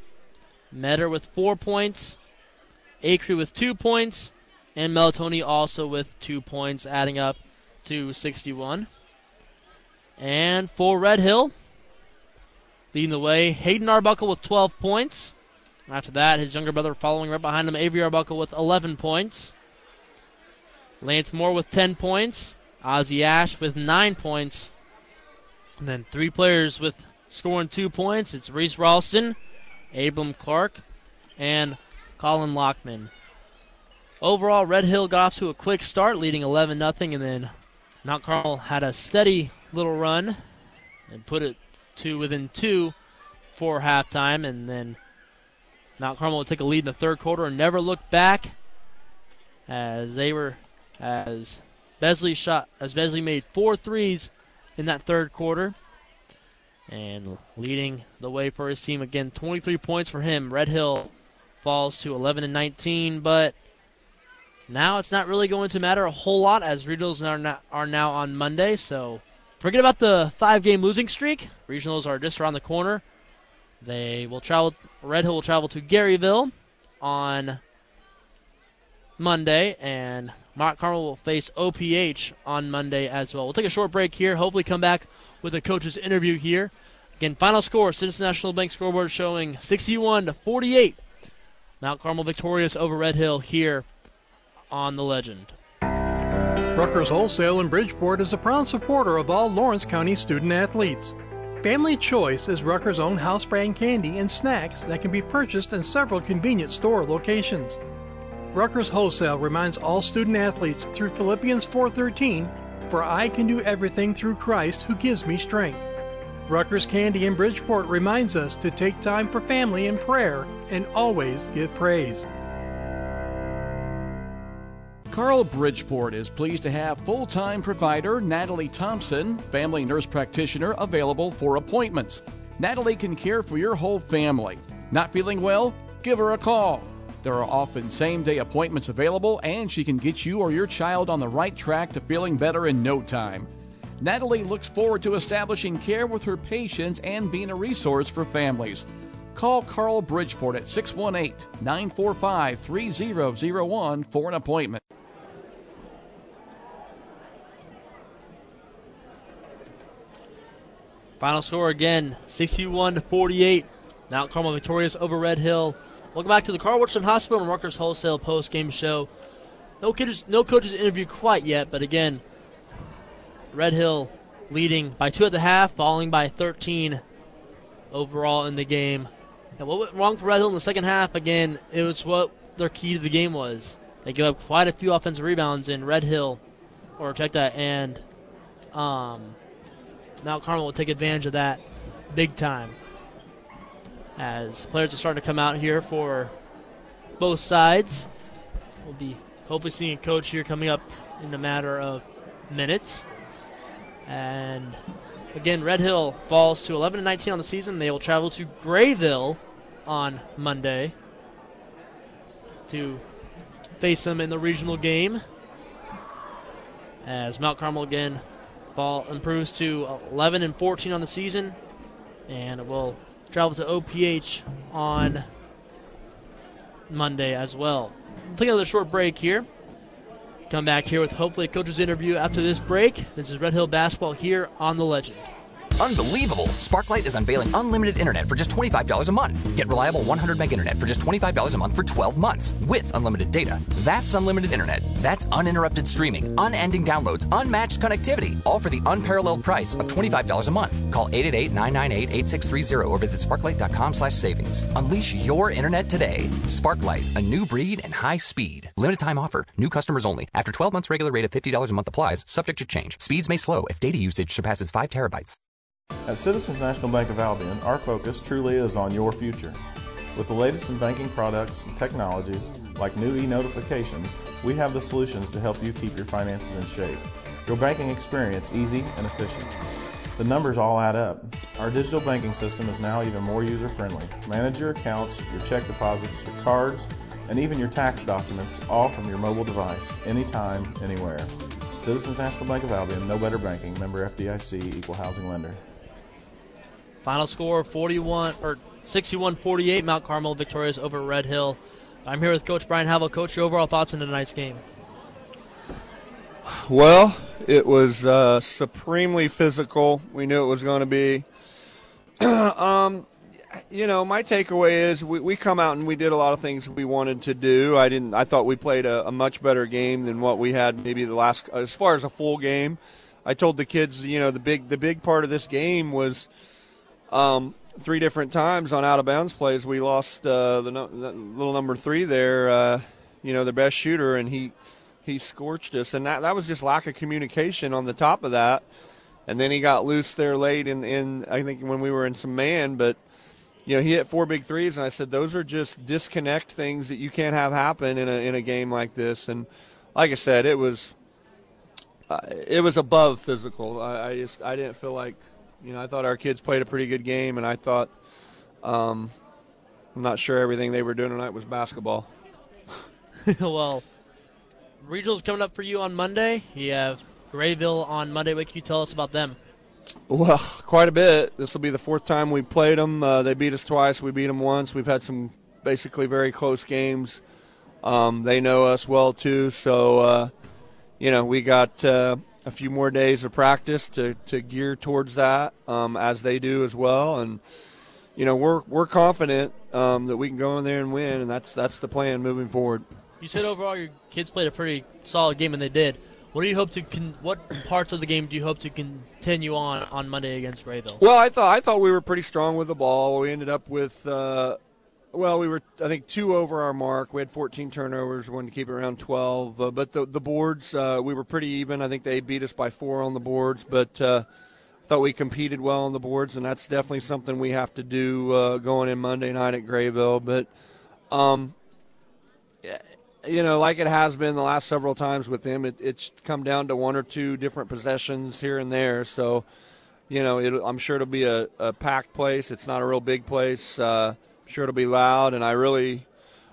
Speaker 2: Metter with 4 points. Acree with 2 points. And Meltoni also with 2 points, adding up to 61. And for Red Hill, leading the way, Hayden Arbuckle with 12 points. After that, his younger brother following right behind him, Avery Arbuckle with 11 points. Lance Moore with 10 points. Ozzy Ash with 9 points. And then three players with scoring two points. It's Reese Ralston, Abram Clark, and Colin Lockman. Overall, Red Hill got off to a quick start, leading 11 0 and then Mount Carmel had a steady little run and put it to within two for halftime, and then Mount Carmel would take a lead in the third quarter and never look back as they were as Besley shot as Besley made four threes in that third quarter. And leading the way for his team again, 23 points for him. Red Hill falls to 11 and 19, but now it's not really going to matter a whole lot as regionals are, not, are now on Monday. So forget about the five-game losing streak. Regionals are just around the corner. They will travel. Red Hill will travel to Grayville on Monday, and Mount Carmel will face OPH on Monday as well. We'll take a short break here. Hopefully, come back with a coach's interview here. Again, final score: Citizen National Bank scoreboard showing 61 to 48. Mount Carmel victorious over Red Hill here on the Legend.
Speaker 12: Ruckers Wholesale in Bridgeport is a proud supporter of all Lawrence County student athletes. Family Choice is Ruckers' own house brand candy and snacks that can be purchased in several convenient store locations. Ruckers Wholesale reminds all student athletes through Philippians 4:13, "For I can do everything through Christ who gives me strength." Ruckers Candy in Bridgeport reminds us to take time for family and prayer and always give praise.
Speaker 1: Carle Bridgeport is pleased to have full time provider Natalie Thompson, family nurse practitioner, available for appointments. Natalie can care for your whole family. Not feeling well? Give her a call. There are often same day appointments available, and she can get you or your child on the right track to feeling better in no time. Natalie looks forward to establishing care with her patients and being a resource for families. Call Carle Bridgeport at 618 945 3001 for an appointment.
Speaker 2: Final score again 61 to 48. Mount Carmel victorious over Red Hill. Welcome back to the Carle Woodson Hospital and Ruckers Wholesale post game show. No coaches, no coaches interview quite yet, but again, Red Hill leading by two at the half, falling by 13 overall in the game. And what went wrong for Red Hill in the second half? Again, it was what their key to the game was. They gave up quite a few offensive rebounds in Red Hill, or check that, and um, Mount Carmel will take advantage of that big time. As players are starting to come out here for both sides. We'll be hopefully seeing a coach here coming up in a matter of minutes. And again, Red Hill falls to 11 and 19 on the season. They will travel to Grayville on Monday to face them in the regional game. As Mount Carmel again fall improves to 11 and 14 on the season, and will travel to OPH on Monday as well. Take another short break here. Come back here with hopefully a coach's interview after this break. This is Red Hill Basketball here on The Legend.
Speaker 14: Unbelievable! Sparklight is unveiling unlimited internet for just $25 a month. Get reliable 100 meg internet for just $25 a month for 12 months with unlimited data. That's unlimited internet. That's uninterrupted streaming, unending downloads, unmatched connectivity, all for the unparalleled price of $25 a month. Call 888-998-8630 or visit sparklight.com slash savings. Unleash your internet today. Sparklight, a new breed and high speed. Limited time offer. New customers only. After 12 months regular rate of $50 a month applies, subject to change. Speeds may slow if data usage surpasses 5 terabytes.
Speaker 15: At Citizens National Bank of Albion, our focus truly is on your future. With the latest in banking products and technologies, like new e-notifications, we have the solutions to help you keep your finances in shape. Your banking experience easy and efficient. The numbers all add up. Our digital banking system is now even more user-friendly. Manage your accounts, your check deposits, your cards, and even your tax documents, all from your mobile device, anytime, anywhere. Citizens National Bank of Albion, no better banking, member FDIC, equal housing lender.
Speaker 2: Final score 41 or 61-48. Mount Carmel victorious over Red Hill. I'm here with Coach Brian Havel. Coach, your overall thoughts on tonight's game?
Speaker 16: Well, it was uh, supremely physical. We knew it was going to be. um, you know, my takeaway is we, we come out and we did a lot of things we wanted to do. I didn't. I thought we played a, a much better game than what we had maybe the last as far as a full game. I told the kids, you know, the big the big part of this game was um, three different times on out of bounds plays. We lost uh, the, no, the little number three there. Uh, you know, the best shooter, and he he scorched us, and that that was just lack of communication on the top of that. And then he got loose there late in in I think when we were in some man, but you know he hit four big threes, and I said those are just disconnect things that you can't have happen in a in a game like this. And like I said, it was uh, it was above physical. I, I just I didn't feel like you know I thought our kids played a pretty good game, and I thought um, I'm not sure everything they were doing tonight was basketball.
Speaker 2: well, regionals coming up for you on Monday. You have Grayville on Monday. What can you tell us about them?
Speaker 16: Well, quite a bit. This will be the fourth time we played them. Uh, they beat us twice. We beat them once. We've had some basically very close games. Um, they know us well too, so uh, you know we got uh, a few more days of practice to, to gear towards that, um, as they do as well. And you know, we're we're confident um, that we can go in there and win, and that's that's the plan moving forward.
Speaker 2: You said overall your kids played a pretty solid game, and they did. What do you hope to? Con- what parts of the game do you hope to continue on on Monday against Grayville?
Speaker 16: Well, I thought I thought we were pretty strong with the ball. We ended up with, uh, well, we were I think two over our mark. We had 14 turnovers, wanted to keep it around 12. Uh, but the the boards uh, we were pretty even. I think they beat us by four on the boards, but uh, thought we competed well on the boards, and that's definitely something we have to do uh, going in Monday night at Grayville. But um, you know, like it has been the last several times with him, it, it's come down to one or two different possessions here and there. So, you know, it, I'm sure it'll be a, a, packed place. It's not a real big place. Uh, sure it'll be loud, and I really,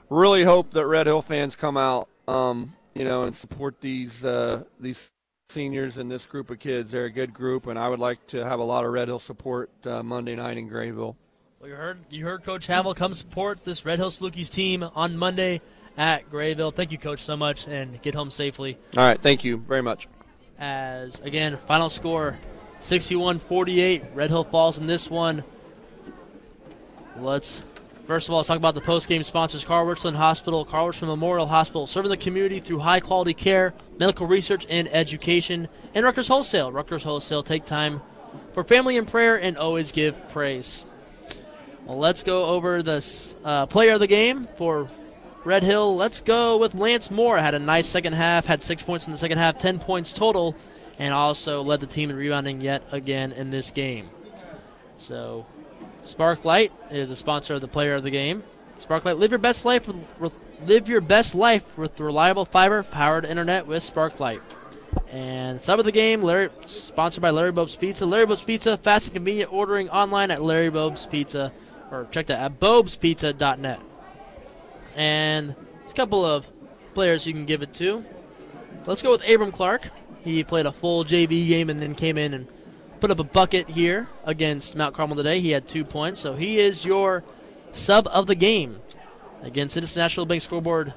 Speaker 16: really hope that Red Hill fans come out, um, you know, and support these uh, these seniors and this group of kids. They're a good group, and I would like to have a lot of Red Hill support uh, Monday night in Grayville.
Speaker 2: Well, you heard you heard Coach Havel come support this Red Hill Salukis team on Monday at Grayville. Thank you, Coach, so much, and get home safely.
Speaker 16: All right, thank you very much.
Speaker 2: As again, final score 61-48. Red Hill falls in this one. Let's first of all let's talk about the post-game sponsors: Carle Hospital, Carle Memorial Hospital, serving the community through high-quality care, medical research, and education. And Ruckers Wholesale. Ruckers Wholesale. Take time for family and prayer, and always give praise. Well, let's go over the uh, player of the game for Red Hill. Let's go with Lance Moore. Had a nice second half, had six points in the second half, 10 points total, and also led the team in rebounding yet again in this game. So, Sparklight is a sponsor of the player of the game. Sparklight, live your best life with, with live your best life with reliable fiber powered internet with Sparklight. And sub of the game, Larry, sponsored by Larry Bob's Pizza. Larry Bob's Pizza, fast and convenient ordering online at Larry Bob's Pizza, or check that at bobspizza.net and a couple of players you can give it to. Let's go with Abram Clark. He played a full JV game and then came in and put up a bucket here against Mount Carmel today. He had two points, so he is your sub of the game against Citizens National Bank scoreboard.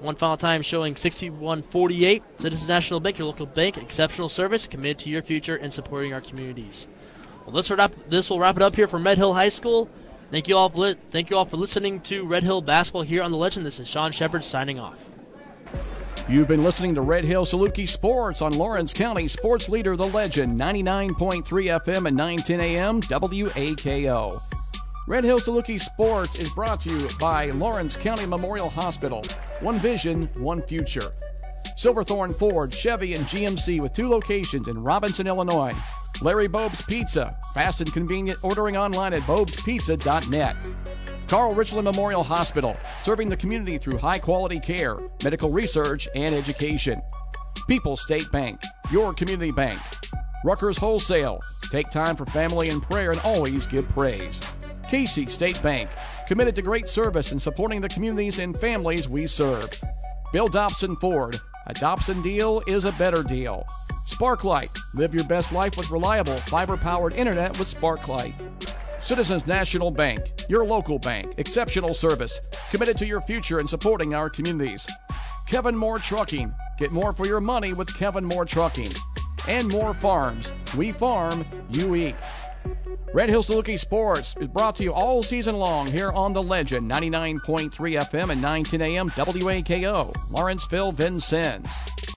Speaker 2: One final time showing 61-48. Citizens National Bank, your local bank, exceptional service, committed to your future and supporting our communities. Well, let's wrap. This will wrap it up here for Red Hill High School. Thank you all for thank you all for listening to Red Hill Basketball here on the Legend. This is Sean Shepard signing off.
Speaker 1: You've been listening to Red Hill Saluki Sports on Lawrence County Sports Leader The Legend 99.3 FM and 910 AM WAKO. Red Hill Saluki Sports is brought to you by Lawrence County Memorial Hospital. One vision, one future. Silverthorne Ford, Chevy, and GMC with two locations in Robinson, Illinois. Larry Bob's Pizza, fast and convenient ordering online at bobspizza.net. Carle Richland Memorial Hospital, serving the community through high quality care, medical research, and education. People State Bank, your community bank. Ruckers Wholesale, take time for family and prayer and always give praise. Casey State Bank, committed to great service and supporting the communities and families we serve. Bill Dobson Ford, a Dobson deal is a better deal. Sparklight, live your best life with reliable fiber powered internet with Sparklight. Citizens National Bank, your local bank, exceptional service, committed to your future and supporting our communities. Kevin Moore Trucking, get more for your money with Kevin Moore Trucking. And Moore Farms, we farm, you eat. Red Hill Saluki Sports is brought to you all season long here on The Legend, 99.3 FM and 910 AM WAKO, Lawrenceville, Vincennes.